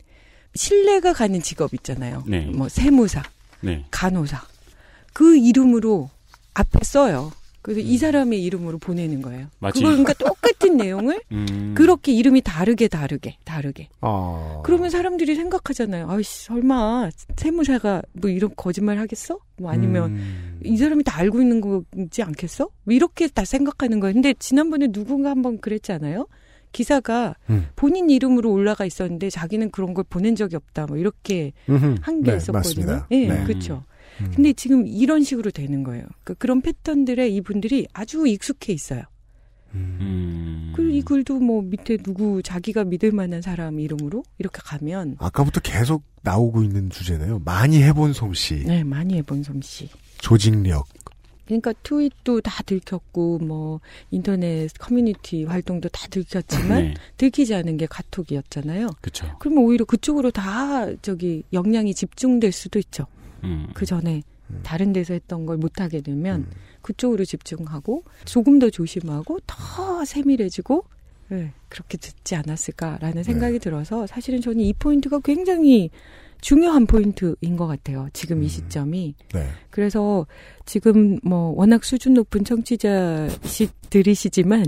신뢰가 가는 직업 있잖아요. 네. 뭐 세무사, 네. 간호사 그 이름으로 앞에 써요. 그래서 음. 이 사람의 이름으로 보내는 거예요. 마치- 그걸 그러니까 똑같은 내용을 음. 그렇게 이름이 다르게 다르게 다르게. 아. 그러면 사람들이 생각하잖아요. 아이씨 설마 세무사가 뭐 이런 거짓말 하겠어? 뭐 아니면 음. 이 사람이 다 알고 있는 거지 않겠어? 뭐 이렇게 다 생각하는 거예요. 근데 지난번에 누군가 한번 그랬잖아요. 기사가 음. 본인 이름으로 올라가 있었는데 자기는 그런 걸 보낸 적이 없다. 뭐 이렇게 음흠. 한게 네, 있었거든요. 맞습니다. 예, 네. 그렇죠. 음. 근데 지금 이런 식으로 되는 거예요. 그러니까 그런 패턴들에 이분들이 아주 익숙해 있어요. 음. 그리고 이 글도 뭐 밑에 누구 자기가 믿을 만한 사람 이름으로 이렇게 가면 아까부터 계속 나오고 있는 주제네요. 많이 해본 솜씨, 네 많이 해본 솜씨. 조직력. 그러니까 트윗도 다 들켰고 뭐 인터넷 커뮤니티 활동도 다 들켰지만 네. 들키지 않은 게 카톡이었잖아요. 그렇죠. 그러면 오히려 그쪽으로 다 저기 역량이 집중될 수도 있죠. 음. 그 전에 다른 데서 했던 걸 못하게 되면 음. 그쪽으로 집중하고 조금 더 조심하고 더 세밀해지고 네, 그렇게 듣지 않았을까라는 생각이 들어서 사실은 저는 이 포인트가 굉장히 중요한 포인트인 것 같아요. 지금 이 시점이. 네. 그래서 지금 뭐 워낙 수준 높은 청취자들이시지만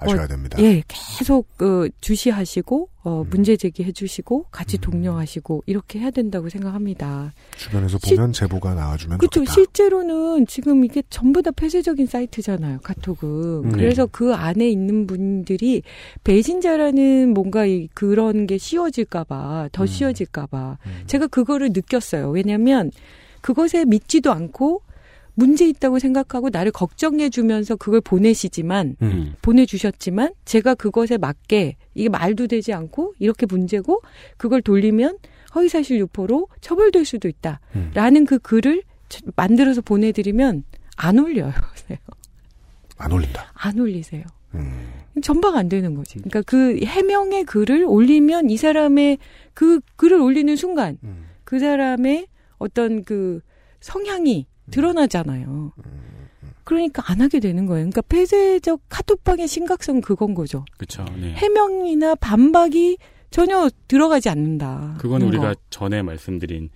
아셔야 어, 됩니다. 예, 계속 그 주시하시고 어 문제 제기해 주시고 같이 독려하시고 이렇게 해야 된다고 생각합니다. 주변에서 시- 보면 제보가 나와주면 그렇죠. 좋겠다. 실제로는 지금 이게 전부 다 폐쇄적인 사이트잖아요. 카톡은. 음. 그래서 그 안에 있는 분들이 배신자라는 뭔가 이- 그런 게 씌워질까봐 음. 더 씌워질까 봐 제가 그거를 느꼈어요. 왜냐하면 그것에 믿지도 않고 문제 있다고 생각하고 나를 걱정해 주면서 그걸 보내시지만 음. 보내주셨지만 제가 그것에 맞게 이게 말도 되지 않고 이렇게 문제고 그걸 돌리면 허위사실 유포로 처벌될 수도 있다라는 그 글을 저- 만들어서 보내드리면 안 올려요. 안 올린다. 안 올리세요. 음. 전방 안 되는 거지. 그러니까 그 해명의 글을 올리면 이 사람의 그 글을 올리는 순간 음. 그 사람의 어떤 그 성향이 드러나잖아요. 그러니까 안 하게 되는 거예요. 그러니까 폐쇄적 카톡방의 심각성 그건 거죠. 그렇죠. 네. 해명이나 반박이 전혀 들어가지 않는다. 그건 우리가 거. 전에 말씀드린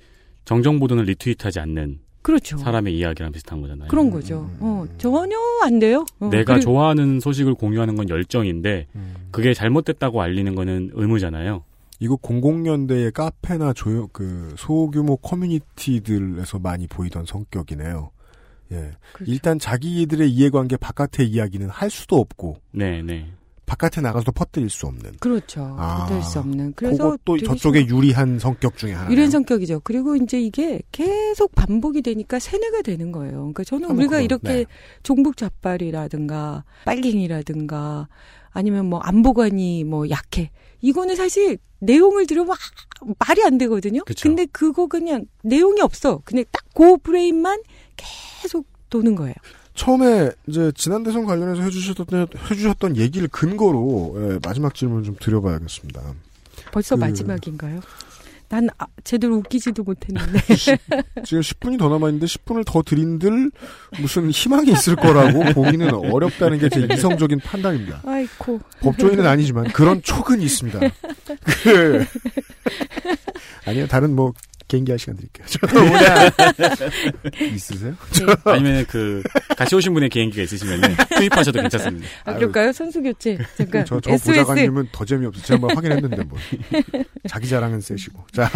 정정 보도는 리트윗하지 않는 그렇죠. 사람의 이야기랑 비슷한 거잖아요. 그런 거죠. 어, 전혀 안 돼요. 어, 내가 그리고- 좋아하는 소식을 공유하는 건 열정인데 음. 그게 잘못됐다고 알리는 거는 의무잖아요. 이거 00년대의 카페나 조용 그 소규모 커뮤니티들에서 많이 보이던 성격이네요. 예. 일단 자기들의 이해관계 바깥의 이야기는 할 수도 없고. 네, 네. 바깥에 나가서도 퍼뜨릴 수 없는. 그렇죠. 아, 퍼뜨릴 수 없는. 그래서 그것도 되게 저쪽의 유리한 성격 중에 하나. 이런 성격이죠. 그리고 이제 이게 계속 반복이 되니까 세뇌가 되는 거예요. 그러니까 저는 우리가 그건, 이렇게 네. 종북 좌빨이라든가 빨갱이라든가 아니면 뭐 안보관이 뭐 약해. 이거는 사실 내용을 들으면 아, 말이 안 되거든요. 그쵸. 근데 그거 그냥 내용이 없어. 그냥 딱 그 프레임만 계속 도는 거예요. 처음에 이제 지난 대선 관련해서 해주셨던 해주셨던 얘기를 근거로 예, 마지막 질문을 좀 드려봐야겠습니다. 벌써 그- 마지막인가요? 난 아, 제대로 웃기지도 못했는데. 지금 10분이 더 남아있는데 10분을 더 드린들 무슨 희망이 있을 거라고 보기는 어렵다는 게 제 이성적인 판단입니다. 아이코. 법조인은 아니지만 그런 촉은 있습니다. 그 아니요 다른 뭐 개인기 할 시간 드릴게요. 저 뭐냐 있으세요? 아니면 그 같이 오신 분의 개인기가 있으시면 투입하셔도 괜찮습니다. 아, 그럴까요? 선수 교체. 잠깐. 저, 저. 보좌관님은 더 재미없어. 제가 한번 확인했는데 뭐. 자기 자랑은 세시고. 자,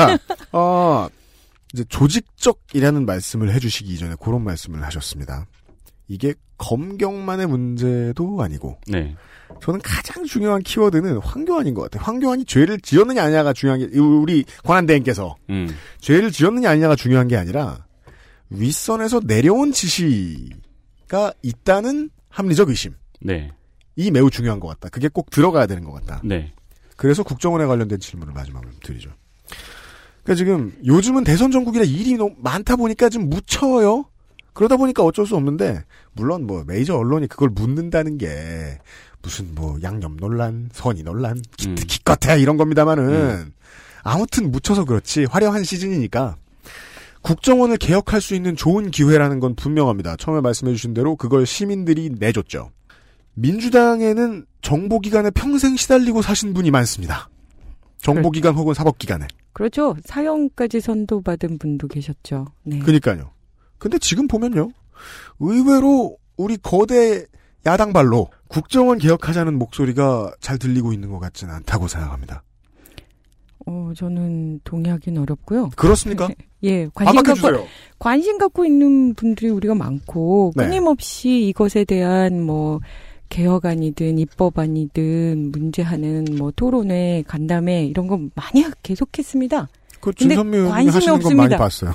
어, 이제 조직적이라는 말씀을 해주시기 이전에 그런 말씀을 하셨습니다. 이게 검경만의 문제도 아니고. 네. 저는 가장 중요한 키워드는 황교안인 것 같아요. 황교안이 죄를 지었느냐 아니냐가 중요한 게, 우리 권한대행께서 음. 죄를 지었느냐 아니냐가 중요한 게 아니라 윗선에서 내려온 지시가 있다는 합리적 의심. 네. 이 매우 중요한 것 같다. 그게 꼭 들어가야 되는 것 같다. 네. 그래서 국정원에 관련된 질문을 마지막으로 드리죠. 그러니까 지금 요즘은 대선 전국이라 일이 너무 많다 보니까 좀 묻혀요. 그러다 보니까 어쩔 수 없는데 물론 뭐 메이저 언론이 그걸 묻는다는 게 무슨 뭐 양념 논란, 선의 논란, 기, 기껏해야 이런 겁니다만은 아무튼 묻혀서 그렇지 화려한 시즌이니까 국정원을 개혁할 수 있는 좋은 기회라는 건 분명합니다. 처음에 말씀해주신 대로 그걸 시민들이 내줬죠. 민주당에는 정보기관에 평생 시달리고 사신 분이 많습니다. 정보기관 혹은 사법기관에. 그렇죠. 사형까지 선도받은 분도 계셨죠. 네. 그니까요. 근데 지금 보면요. 의외로 우리 거대 야당발로 국정원 개혁하자는 목소리가 잘 들리고 있는 것 같지는 않다고 생각합니다. 어, 저는 동의하기는 어렵고요. 그렇습니까? 예, 관심 갖고, 반박해주세요. 관심 갖고 있는 분들이 우리가 많고, 네. 끊임없이 이것에 대한 뭐, 개혁안이든 입법안이든 문제하는 뭐 토론회, 간담회 이런 거 많이 계속했습니다. 그 근데 관심이 건 많이 없습니다. 봤어요.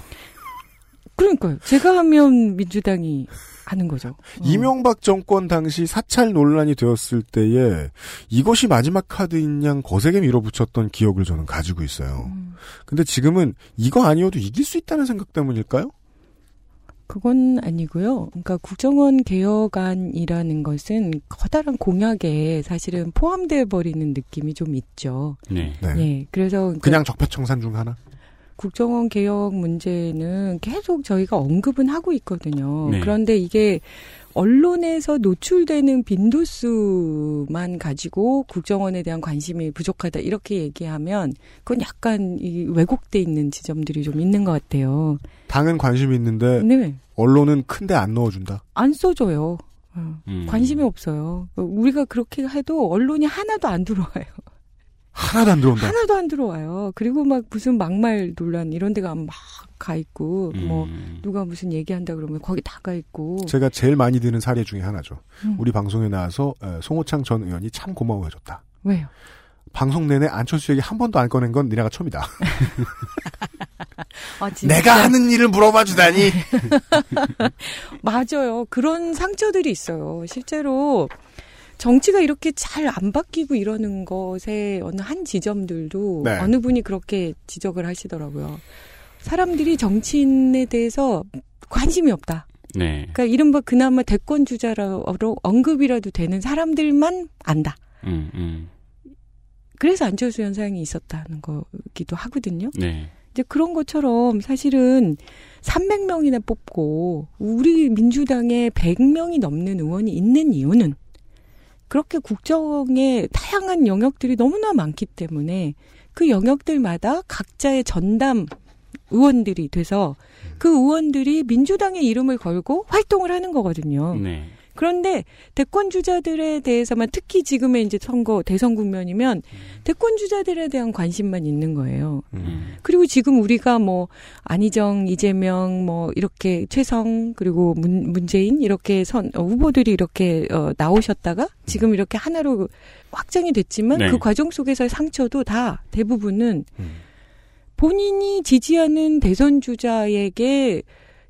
그러니까요. 제가 하면 민주당이 하는 거죠. 어. 이명박 정권 당시 사찰 논란이 되었을 때에 이것이 마지막 카드인 양 거세게 밀어붙였던 기억을 저는 가지고 있어요. 음. 근데 지금은 이거 아니어도 이길 수 있다는 생각 때문일까요? 그건 아니고요. 그러니까 국정원 개혁안이라는 것은 커다란 공약에 사실은 포함되어 버리는 느낌이 좀 있죠. 네. 예. 그래서 그러니까 그냥 적폐청산 중 하나? 국정원 개혁 문제는 계속 저희가 언급은 하고 있거든요. 네. 그런데 이게 언론에서 노출되는 빈도수만 가지고 국정원에 대한 관심이 부족하다 이렇게 얘기하면 그건 약간 이 왜곡돼 있는 지점들이 좀 있는 것 같아요. 당은 관심이 있는데 네. 언론은 큰데 안 넣어준다. 안 써줘요. 어, 음. 관심이 없어요. 우리가 그렇게 해도 언론이 하나도 안 들어와요. 하나도 안 들어온다. 하나도 안 들어와요. 그리고 막 무슨 막말 논란 이런 데가 막 가 있고 뭐 음. 누가 무슨 얘기한다 그러면 거기 다 가 있고 제가 제일 많이 드는 사례 중에 하나죠. 음. 우리 방송에 나와서 에, 송호창 전 의원이 참 고마워해줬다. 왜요? 방송 내내 안철수 얘기 한 번도 안 꺼낸 건 니네가 처음이다. 아? 내가 하는 일을 물어봐 주다니. 맞아요. 그런 상처들이 있어요. 실제로 정치가 이렇게 잘 안 바뀌고 이러는 것에 어느 한 지점들도 네. 어느 분이 그렇게 지적을 하시더라고요. 사람들이 정치인에 대해서 관심이 없다. 네. 그러니까 이른바 그나마 대권 주자로 언급이라도 되는 사람들만 안다. 음, 음. 그래서 안철수 현상이 있었다는 거기도 하거든요. 네. 이제 그런 것처럼 사실은 300명이나 뽑고 우리 민주당에 100명이 넘는 의원이 있는 이유는 그렇게 국정에 다양한 영역들이 너무나 많기 때문에 그 영역들마다 각자의 전담 의원들이 돼서 그 의원들이 민주당의 이름을 걸고 활동을 하는 거거든요. 네. 그런데 대권 주자들에 대해서만 특히 지금의 이제 선거 대선 국면이면 대권 주자들에 대한 관심만 있는 거예요. 그리고 지금 우리가 뭐 안희정, 이재명 뭐 이렇게 최성 그리고 문, 문재인 이렇게 선 어, 후보들이 이렇게 어, 나오셨다가 지금 이렇게 하나로 확정이 됐지만 네. 그 과정 속에서의 상처도 다 대부분은 본인이 지지하는 대선 주자에게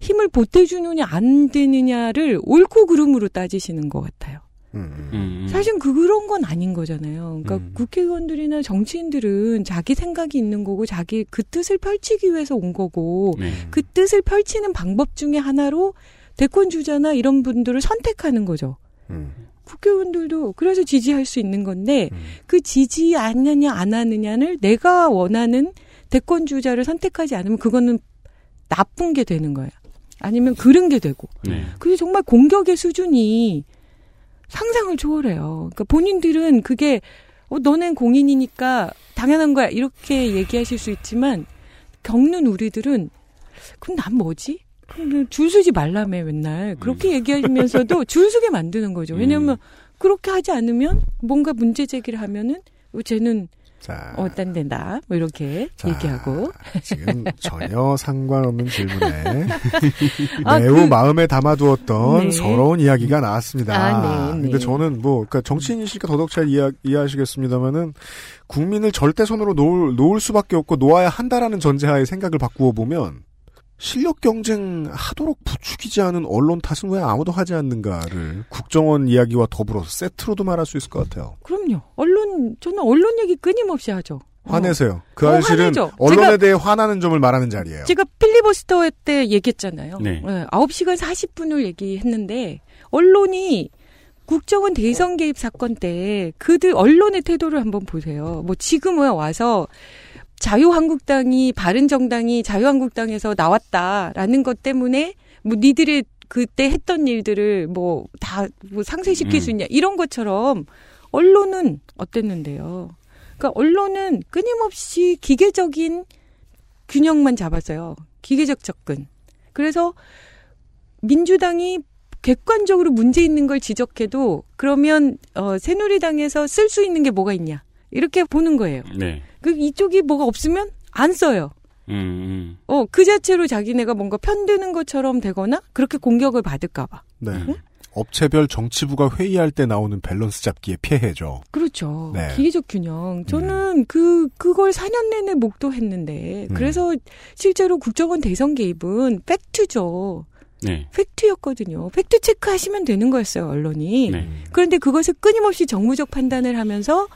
힘을 보태주느냐 안 되느냐를 옳고 그름으로 따지시는 것 같아요. 음. 사실 그런 건 아닌 거잖아요. 그러니까 국회의원들이나 정치인들은 자기 생각이 있는 거고 자기 그 뜻을 펼치기 위해서 온 거고 네. 그 뜻을 펼치는 방법 중에 하나로 대권 주자나 이런 분들을 선택하는 거죠. 국회의원들도 그래서 지지할 수 있는 건데 그 지지 하느냐 안 하느냐를 내가 원하는 대권 주자를 선택하지 않으면 그거는 나쁜 게 되는 거예요. 아니면 그른 게 되고. 네. 그게 정말 공격의 수준이 상상을 초월해요. 그러니까 본인들은 그게 어, 너넨 공인이니까 당연한 거야 이렇게 얘기하실 수 있지만 겪는 우리들은 그럼 난 뭐지? 그럼 줄 서지 말라며 맨날 그렇게 얘기하면서도 줄 서게 만드는 거죠. 왜냐하면 그렇게 하지 않으면 뭔가 문제 제기를 하면은 어, 쟤는 어 딴 데다 뭐 이렇게 얘기하고 지금 전혀 상관없는 질문에 아, 매우 그- 마음에 담아두었던 네. 서러운 이야기가 나왔습니다. 아, 네, 네. 근데 저는 뭐 그러니까 정치인이시니까 더더욱 잘 이해, 이해하시겠습니다만은 국민을 절대 손으로 놓을, 놓을 수밖에 없고 놓아야 한다라는 전제하에 생각을 바꾸어 보면 실력 경쟁 하도록 부추기지 않은 언론 탓은 왜 아무도 하지 않는가를 국정원 이야기와 더불어서 세트로도 말할 수 있을 것 같아요. 그럼요. 언론 저는 언론 얘기 끊임없이 하죠. 화내세요. 그 어, 사실은 화내죠. 언론에 제가- 대해 화나는 점을 말하는 자리예요. 제가 필리버스터 때 얘기했잖아요. 네. 9시간 40분을 얘기했는데 언론이 국정원 대선 개입 사건 때 그들 언론의 태도를 한번 보세요. 뭐 지금은 와서 자유한국당이 바른정당이 자유한국당에서 나왔다라는 것 때문에 뭐 니들의 그때 했던 일들을 뭐다뭐 상쇄시킬 음. 수 있냐 이런 것처럼 언론은 어땠는데요. 그러니까 언론은 끊임없이 기계적인 균형만 잡았어요. 기계적 접근. 그래서 민주당이 객관적으로 문제 있는 걸 지적해도 그러면 어 새누리당에서 쓸 수 있는 게 뭐가 있냐 이렇게 보는 거예요. 네. 그 이쪽이 뭐가 없으면 안 써요. 음, 음. 어 그 자체로 자기네가 뭔가 편드는 것처럼 되거나 그렇게 공격을 받을까봐. 네. 업체별 정치부가 회의할 때 나오는 밸런스 잡기의 폐해죠. 그렇죠. 네. 기계적 균형. 저는 그 그걸 4년 내내 목도했는데 그래서 실제로 국정원 대선 개입은 fact죠. 네. fact였거든요. fact check하시면 되는 거였어요, 언론이. 네. 그런데 그것을 끊임없이 정무적 판단을 하면서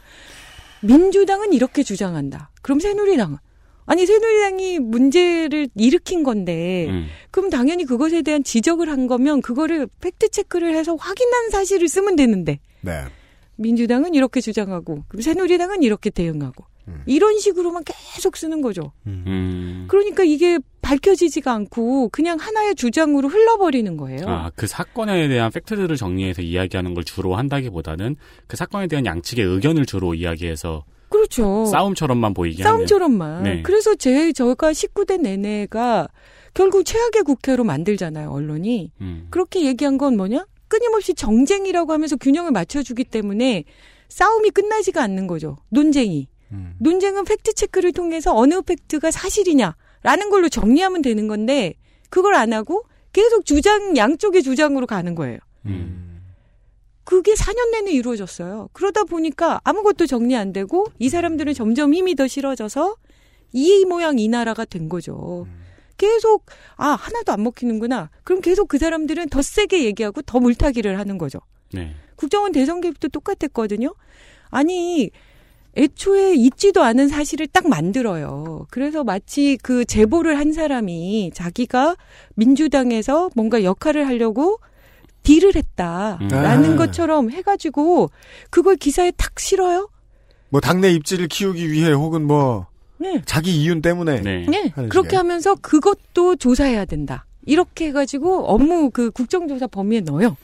민주당은 이렇게 주장한다. 그럼 새누리당은 아니 새누리당이 문제를 일으킨 건데 음. 그럼 당연히 그것에 대한 지적을 한 거면 그거를 팩트 체크를 해서 확인한 사실을 쓰면 되는데 네. 민주당은 이렇게 주장하고 그리고 새누리당은 이렇게 대응하고 이런 식으로만 계속 쓰는 거죠. 음. 그러니까 이게 밝혀지지가 않고 그냥 하나의 주장으로 흘러버리는 거예요. 아, 그 사건에 대한 팩트들을 정리해서 이야기하는 걸 주로 한다기보다는 그 사건에 대한 양측의 의견을 주로 이야기해서 그렇죠. 싸움처럼만 보이게 하는. 싸움처럼만. 네. 그래서 제 저가 19대 내내가 결국 최악의 국회로 만들잖아요, 언론이. 음. 그렇게 얘기한 건 뭐냐? 끊임없이 정쟁이라고 하면서 균형을 맞춰주기 때문에 싸움이 끝나지가 않는 거죠. 논쟁이. 논쟁은 팩트 체크를 통해서 어느 팩트가 사실이냐라는 걸로 정리하면 되는 건데 그걸 안 하고 계속 주장 양쪽의 주장으로 가는 거예요. 그게 4년 내내 이루어졌어요. 그러다 보니까 아무것도 정리 안 되고 이 사람들은 점점 힘이 더 실어져서 이 모양 이 나라가 된 거죠. 계속 아 하나도 안 먹히는구나. 그럼 계속 그 사람들은 더 세게 얘기하고 더 물타기를 하는 거죠. 네. 국정원 대선 개입도 똑같았거든요. 아니 애초에 있지도 않은 사실을 딱 만들어요. 그래서 마치 그 제보를 한 사람이 자기가 민주당에서 뭔가 역할을 하려고 딜을 했다라는 아. 것처럼 해가지고 그걸 기사에 탁 실어요. 뭐 당내 입지를 키우기 위해 혹은 뭐 네. 자기 이윤 때문에 네. 하는 그렇게. 하면서 그것도 조사해야 된다. 이렇게 해가지고 업무 그 국정조사 범위에 넣어요.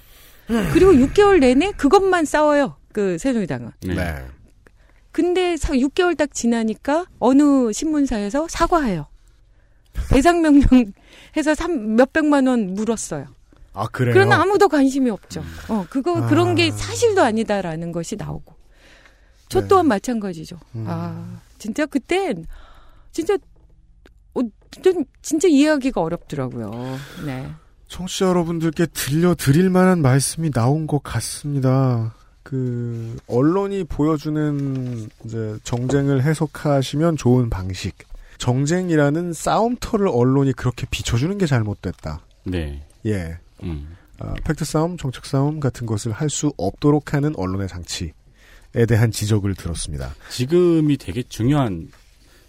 그리고 6개월 내내 그것만 싸워요. 그 새누리당은. 네. 근데 사- 6개월 딱 지나니까 어느 신문사에서 사과해요. 배상 명령 해서 삼- 몇백만 원 물었어요. 아 그래요? 그러나 아무도 관심이 없죠. 어 그거 그런 게 사실도 아니다라는 것이 나오고. 저 네. 또한 마찬가지죠. 음. 아 진짜 그땐 진짜 어, 좀 진짜 이해하기가 어렵더라고요. 네. 청취자 여러분들께 들려드릴 만한 말씀이 나온 것 같습니다. 그 언론이 보여주는 이제 정쟁을 해석하시면 좋은 방식. 정쟁이라는 싸움터를 언론이 그렇게 비춰주는 게 잘못됐다. 네. 예. 음. 아, 팩트 싸움, 정책 싸움 같은 것을 할 수 없도록 하는 언론의 장치에 대한 지적을 들었습니다. 지금이 되게 중요한,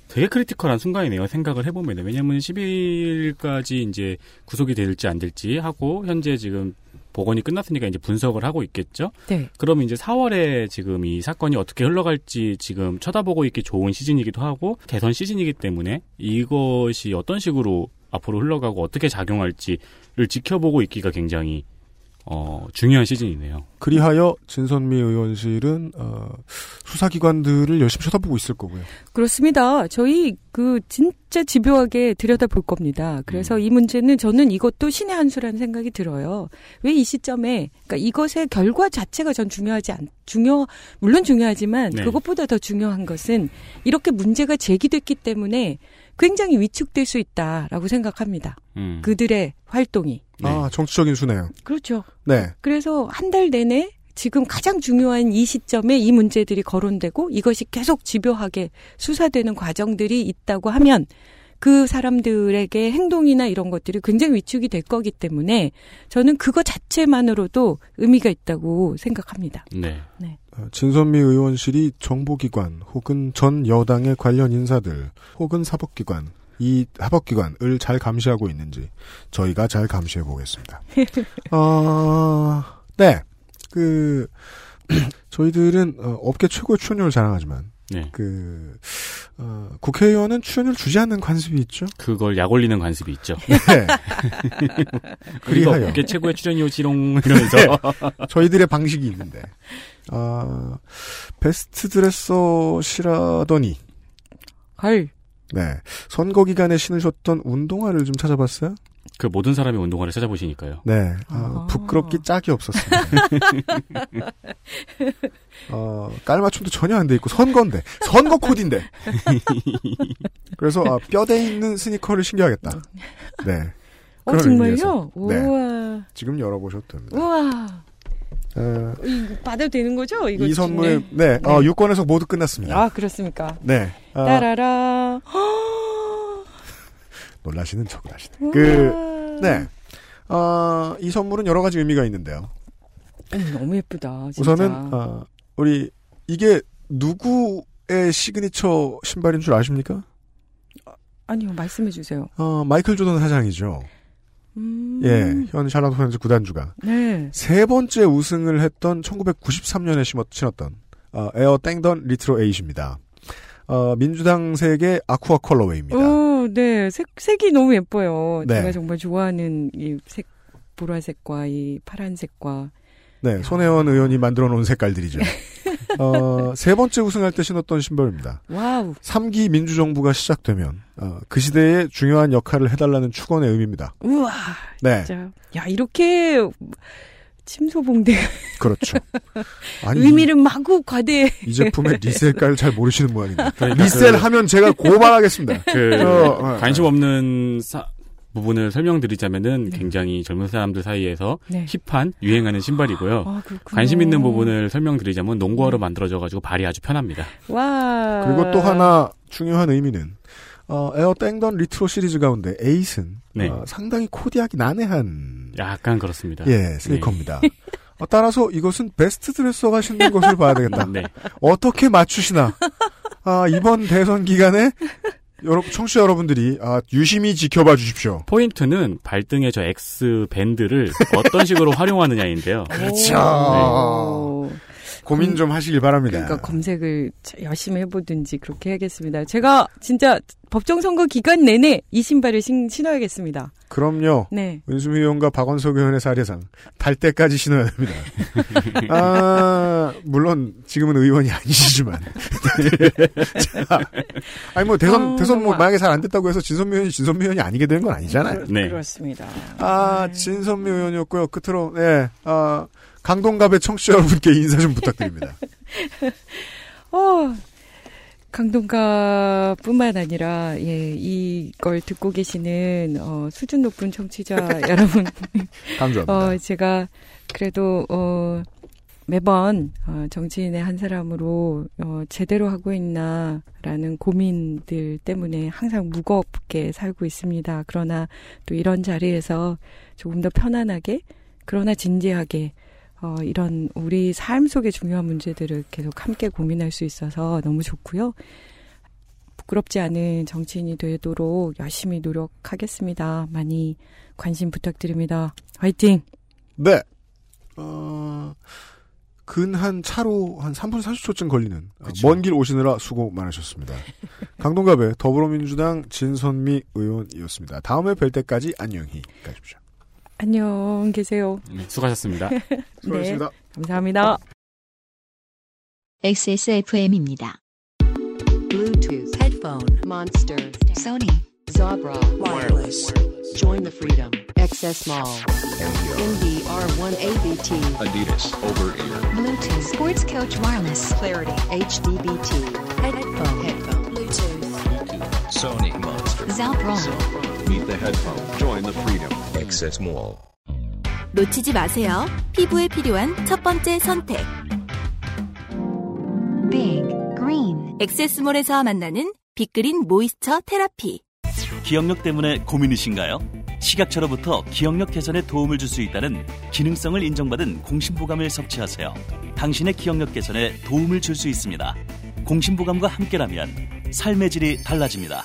되게 critical한 순간이네요. 생각을 해보면. 왜냐면 10일까지 이제 구속이 될지 안 될지 하고, 현재 지금 복원이 끝났으니까 이제 분석을 하고 있겠죠? 네. 그러면 이제 4월에 지금 이 사건이 어떻게 흘러갈지 지금 쳐다보고 있기 좋은 시즌이기도 하고, 대선 시즌이기 때문에 이것이 어떤 식으로 앞으로 흘러가고 어떻게 작용할지를 지켜보고 있기가 굉장히 어, 중요한 시즌이네요. 그리하여 진선미 의원실은 어, 수사기관들을 열심히 쳐다보고 있을 거고요. 그렇습니다. 저희 그 진짜 집요하게 들여다볼 겁니다. 그래서 이 문제는 저는 이것도 신의 한 수라는 생각이 들어요. 왜 이 시점에 그러니까 이것의 결과 자체가 전 중요하지 않 중요 물론 중요하지만 네. 그것보다 더 중요한 것은 이렇게 문제가 제기됐기 때문에 굉장히 위축될 수 있다라고 생각합니다. 음. 그들의 활동이. 아, 정치적인 수네요. 그렇죠. 네. 그래서 한 달 내내 지금 가장 중요한 이 시점에 이 문제들이 거론되고 이것이 계속 집요하게 수사되는 과정들이 있다고 하면 그 사람들에게 행동이나 이런 것들이 굉장히 위축이 될 거기 때문에 저는 그거 자체만으로도 의미가 있다고 생각합니다. 네. 네. 어, 진선미 의원실이 정보기관 혹은 전 여당의 관련 인사들 혹은 사법기관 이 사법기관을 잘 감시하고 있는지 저희가 잘 감시해 보겠습니다. 어, 네. 그 저희들은 어, 업계 최고의 출연료를 자랑하지만 네. 그 어, 국회의원은 출연료를 주지 않는 관습이 있죠. 그걸 약 올리는 관습이 있죠. 네. 그리고 그리하여. 업계 최고의 출연료 지롱 이러면서 네. 저희들의 방식이 있는데 아 베스트 드레서시라더니 헐. 네 선거 기간에 신으셨던 운동화를 좀 찾아봤어요. 그 모든 사람이 운동화를 찾아보시니까요. 네, 아, 부끄럽기 짝이 없었습니다. 어, 깔맞춤도 전혀 안 돼 있고 선거인데 선거 코디인데. 그래서 아, 뼈대 있는 스니커를 신겨야겠다. 네. 어, 정말요? 의미에서. 네. 우와. 지금 열어보셔도 됩니다. 우와. 어, 받아도 되는 거죠? 이거 이 선물 중에? 네, 어, 유권에서 모두 끝났습니다. 아, 그렇습니까? 네. 아, 따라라. 놀라시는 척을 하시네. 우와. 그, 네. 어, 이 선물은 여러 가지 의미가 있는데요. 음, 너무 예쁘다. 진짜. 우선은, 어, 우리, 이게 누구의 시그니처 신발인 줄 아십니까? 아니요, 말씀해 주세요. 어, 마이클 조던 사장이죠. 음. 예, 현 샬럿 호네츠 구단주가. 네. 세 번째 우승을 했던 1993년에 심었, 신었던, 어, Air 땡던 Retro eight입니다. 어, 민주당 색의 aqua colorway입니다. 오, 네. 색, 색이 너무 예뻐요. 네. 제가 정말 좋아하는 이 색, 보라색과 이 파란색과. 네, 손혜원 의원이 만들어 놓은 색깔들이죠. 어, 세 번째 우승할 때 신었던 신발입니다. wow. 3기 민주정부가 시작되면 어, 그 시대에 중요한 역할을 해달라는 축원의 의미입니다. 우와. 네. 진짜. 야, 이렇게 침소봉대가 그렇죠. 아니, 의미를 마구 과대. 이 제품의 resell가를 잘 모르시는 모양인데 그러니까 resell하면 제가 고발하겠습니다. 그 어, 어, 관심 없는 사- 부분을 설명드리자면은 굉장히 젊은 사람들 사이에서 네. hip한 유행하는 신발이고요. 아. 관심 있는 부분을 설명드리자면 농구화로 만들어져가지고 발이 아주 편합니다. 와. 그리고 또 하나 중요한 의미는 어, Air 땡던 리트로 시리즈 가운데 에이스는 네. 어, 상당히 코디하기 난해한 약간 그렇습니다. 예 스니커입니다. 어, 따라서 이것은 베스트 드레서가 신는 것을 봐야 되겠다. 네. 어떻게 맞추시나? 아, 이번 대선 기간에 여러분 청취자 여러분들이 아, 유심히 지켜봐 주십시오. 포인트는 발등의 저 X 밴드를 어떤 식으로 활용하느냐인데요. 그렇죠. 고민 좀 하시길 바랍니다. 그러니까 검색을 자- 열심히 해보든지 그렇게 해야겠습니다. 제가 진짜 법정 선거 기간 내내 이 신발을 신, 신어야겠습니다. 그럼요. 네. 은수미 의원과 박원석 의원의 사례상 달 때까지 신어야 됩니다. 아, 물론 지금은 의원이 아니시지만. 자, 아니 뭐 대선 어, 대선 뭐. 만약에 잘 안 됐다고 해서 진선미 의원이 진선미 의원이 아니게 되는 건 아니잖아요. 네. 그렇습니다. 아, 진선미 의원이었고요. 끝으로 네. 아, 강동갑의 청취자 여러분께 인사 좀 부탁드립니다. 어, 강동가뿐만 아니라 예 이걸 듣고 계시는 어, 수준 높은 청취자 여러분, 감사합니다. 어 제가 그래도 어 매번 어, 정치인의 한 사람으로 어, 제대로 하고 있나라는 고민들 때문에 항상 무겁게 살고 있습니다. 그러나 또 이런 자리에서 조금 더 편안하게 그러나 진지하게 어, 이런 우리 삶 속의 중요한 문제들을 계속 함께 고민할 수 있어서 너무 좋고요. 부끄럽지 않은 정치인이 되도록 열심히 노력하겠습니다. 많이 관심 부탁드립니다. 화이팅! 네. 어, 근한 차로 한 3분 40초쯤 걸리는 먼 길 오시느라 수고 많으셨습니다. 강동갑의 더불어민주당 진선미 의원이었습니다. 다음에 뵐 때까지 안녕히 가십시오. 안녕 계세요. 네, 수고하셨습니다. 수고하셨습니다. 네, 감사합니다. XSFM입니다. Bluetooth, headphone, Monster, Sony, Zabra, wireless. Join the freedom. XS Mall. NDR1ABT. Adidas over ear. Bluetooth. Sports Coach Wireless. Clarity. HDBT. Headphone. Headphone. Bluetooth. Sony Monster. Zabra. Meet the headphone. Join the freedom. Access Mall. 놓치지 마세요. 피부에 필요한 첫 번째 선택. Big Green. 엑세스몰에서 만나는 빅그린 모이스처 테라피. 기억력 때문에 고민이신가요? 식약처로부터 기억력 개선에 도움을 줄 수 있다는 기능성을 인정받은 공심보감을 섭취하세요. 당신의 기억력 개선에 도움을 줄 수 있습니다. 공심보감과 함께라면 삶의 질이 달라집니다.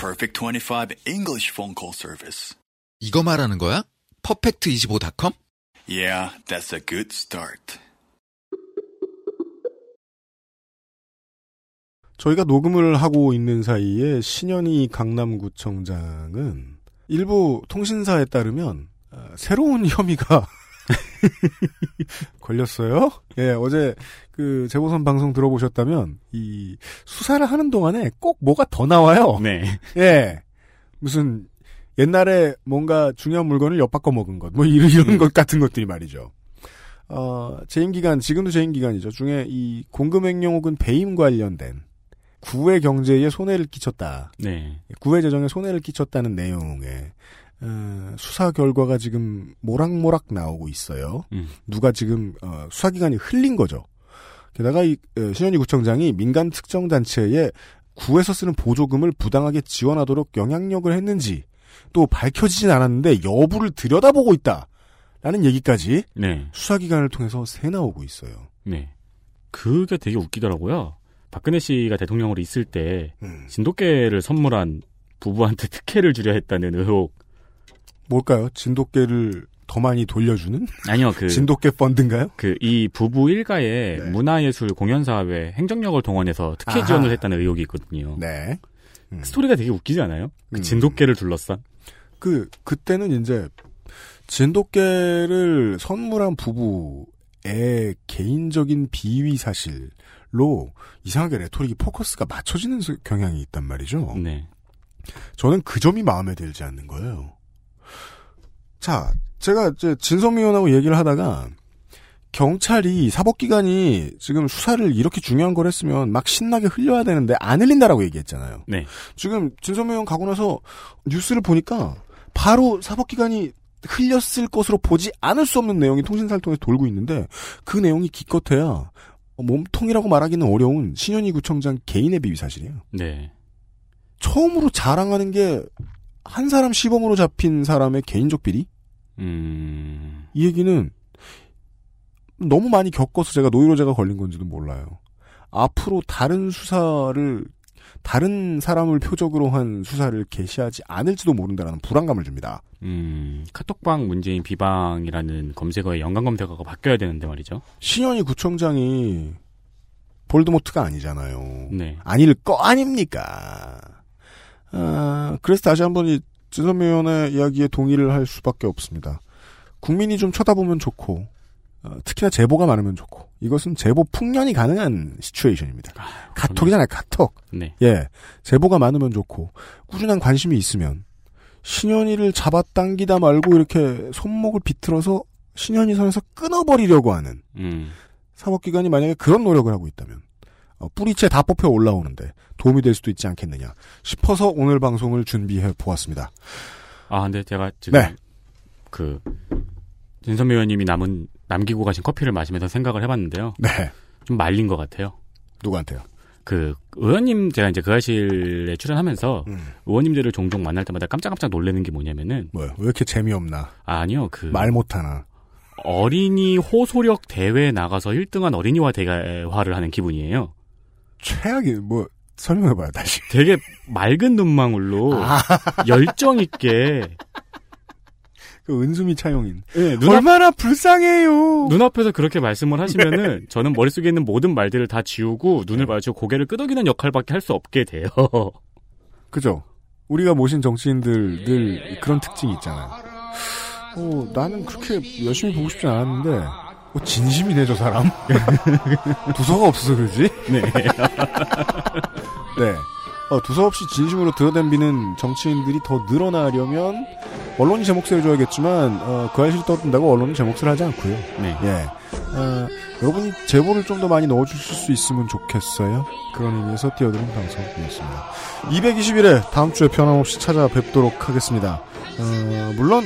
Perfect 25 English phone call service. 이거 말하는 거야? 퍼펙트25.com? Yeah, that's a good start. 저희가 녹음을 하고 있는 사이에 신현희 강남구청장은 일부 통신사에 따르면 어, 새로운 혐의가 걸렸어요. 예, 어제 그 재보선 방송 들어보셨다면 이 수사를 하는 동안에 꼭 뭐가 더 나와요. 네. 예. 무슨 옛날에 뭔가 중요한 물건을 엿바꿔 먹은 것, 뭐 이런, 이런 것 같은 것들이 말이죠. 어, 재임 기간, 지금도 재임 기간이죠. 중에 이 공금 횡령 혹은 배임 관련된 구의 경제에 손해를 끼쳤다. 네. 구의 재정에 손해를 끼쳤다는 내용의 어, 수사 결과가 지금 모락모락 나오고 있어요. 음. 누가 지금 어, 수사기관이 흘린 거죠. 게다가 이 어, 신현희 구청장이 민간 특정 단체에 구에서 쓰는 보조금을 부당하게 지원하도록 영향력을 했는지 또 밝혀지진 않았는데 여부를 들여다보고 있다. 라는 얘기까지 네. 수사기관을 통해서 새 나오고 있어요. 네. 그게 되게 웃기더라고요. 박근혜 씨가 대통령으로 있을 때 음. 진돗개를 선물한 부부한테 특혜를 주려 했다는 의혹. 뭘까요? 진돗개를 더 많이 돌려주는? 아니요, 그 진돗개 펀드인가요? 그 이 부부 일가의 문화예술 공연 사업에 행정력을 동원해서 특혜 아하. 지원을 했다는 의혹이 있거든요. 네. 스토리가 되게 웃기지 않아요? 그 음. 진돗개를 둘러싼. 그 그때는 이제 진돗개를 선물한 부부의 개인적인 비위 사실로 이상하게 레토릭이 포커스가 맞춰지는 소- 경향이 있단 말이죠. 네. 저는 그 점이 마음에 들지 않는 거예요. 자, 제가 이제 진성미 의원하고 얘기를 하다가 경찰이 사법기관이 지금 수사를 이렇게 중요한 걸 했으면 막 신나게 흘려야 되는데 안 흘린다라고 얘기했잖아요. 네. 지금 진성미 의원 가고 나서 뉴스를 보니까 바로 사법기관이 흘렸을 것으로 보지 않을 수 없는 내용이 통신사를 통해서 돌고 있는데 그 내용이 기껏해야 몸통이라고 말하기는 어려운 신현희 구청장 개인의 비위 사실이에요. 네. 처음으로 자랑하는 게 한 사람 시범으로 잡힌 사람의 개인적 비리? 음. 이 얘기는 너무 많이 겪어서 제가 노이로제가 걸린 건지도 몰라요. 앞으로 다른 수사를 다른 사람을 표적으로 한 수사를 개시하지 않을지도 모른다라는 불안감을 줍니다. 음, 카톡방 문재인 비방이라는 검색어의 연관 검색어가 바뀌어야 되는데 말이죠. 신현희 구청장이 볼드모트가 아니잖아요. 네. 아닐 거 아닙니까? 아, 그래서 다시 한번 이 진선미 의원의 이야기에 동의를 할 수밖에 없습니다. 국민이 좀 쳐다보면 좋고, 어, 특히나 제보가 많으면 좋고, 이것은 제보 풍년이 가능한 시츄에이션입니다. 카톡이잖아요, 카톡. 네. 예. 제보가 많으면 좋고, 꾸준한 관심이 있으면, 신현이를 잡아당기다 말고 이렇게 손목을 비틀어서 신현이 선에서 끊어버리려고 하는, 음. 사법기관이 만약에 그런 노력을 하고 있다면, 어, 뿌리채 다 뽑혀 올라오는데 도움이 될 수도 있지 않겠느냐 싶어서 오늘 방송을 준비해 보았습니다. 아, 근데 제가 지금 네. 그 진선미 의원님이 남은 남기고 가신 커피를 마시면서 생각을 해봤는데요. 네. 좀 말린 것 같아요. 누구한테요? 그 의원님 제가 이제 그 아실에 출연하면서 의원님들을 종종 만날 때마다 깜짝깜짝 놀라는 게 뭐냐면은 뭐요? 왜 이렇게 재미없나? 아니요 그 말 못하나? 어린이 호소력 대회에 나가서 1등한 어린이와 대화를 하는 기분이에요. 최악이 뭐 설명해봐요 다시. 되게 맑은 눈망울로 열정 있게 그 은수미 차용인. 네, 얼마나 불쌍해요. 눈앞에서 그렇게 말씀을 하시면은 저는 머릿속에 있는 모든 말들을 다 지우고 눈을 마주치고 고개를 끄덕이는 역할밖에 할 수 없게 돼요. 그죠? 우리가 모신 정치인들 늘 그런 특징이 있잖아요. 어, 나는 그렇게 열심히 보고 싶지 않았는데, 어, 진심이네, 저 사람. 두서가 없어서 그러지? 네. 네. 어, 두서 없이 진심으로 드러댐비는 정치인들이 더 늘어나려면, 언론이 제 몫을 해줘야겠지만, 어, 그 알실 떠든다고 언론은 제 몫을 하지 않고요. 네. 예. 어, 여러분이 제보를 좀 더 많이 넣어주실 수 있으면 좋겠어요. 그런 의미에서 뛰어드는 방송이었습니다. 221회 다음 주에 변함없이 찾아뵙도록 하겠습니다. 어, 물론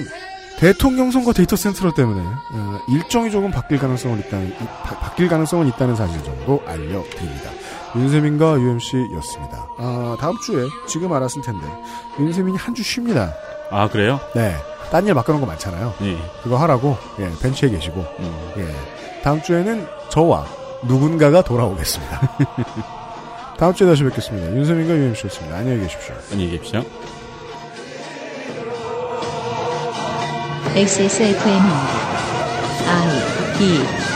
대통령 선거 데이터 센트럴 때문에 어, 일정이 조금 바뀔 가능성은 있다는 이- 바, 바뀔 가능성은 있다는 사실 정도 알려드립니다. 윤세민과 UMC였습니다. 아, 다음 주에 지금 알았을 텐데 윤세민이 한 주 쉽니다. 아 그래요? 네. 딴 일 맡겨놓은 거 많잖아요. 네. 그거 하라고 예, 벤치에 계시고 음. 예. 다음 주에는 저와 누군가가 돌아오겠습니다. 다음 주에 다시 뵙겠습니다. 윤세민과 UMC였습니다. 안녕히 계십시오. 안녕히 계십시오. XSFM입니다. I D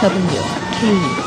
W K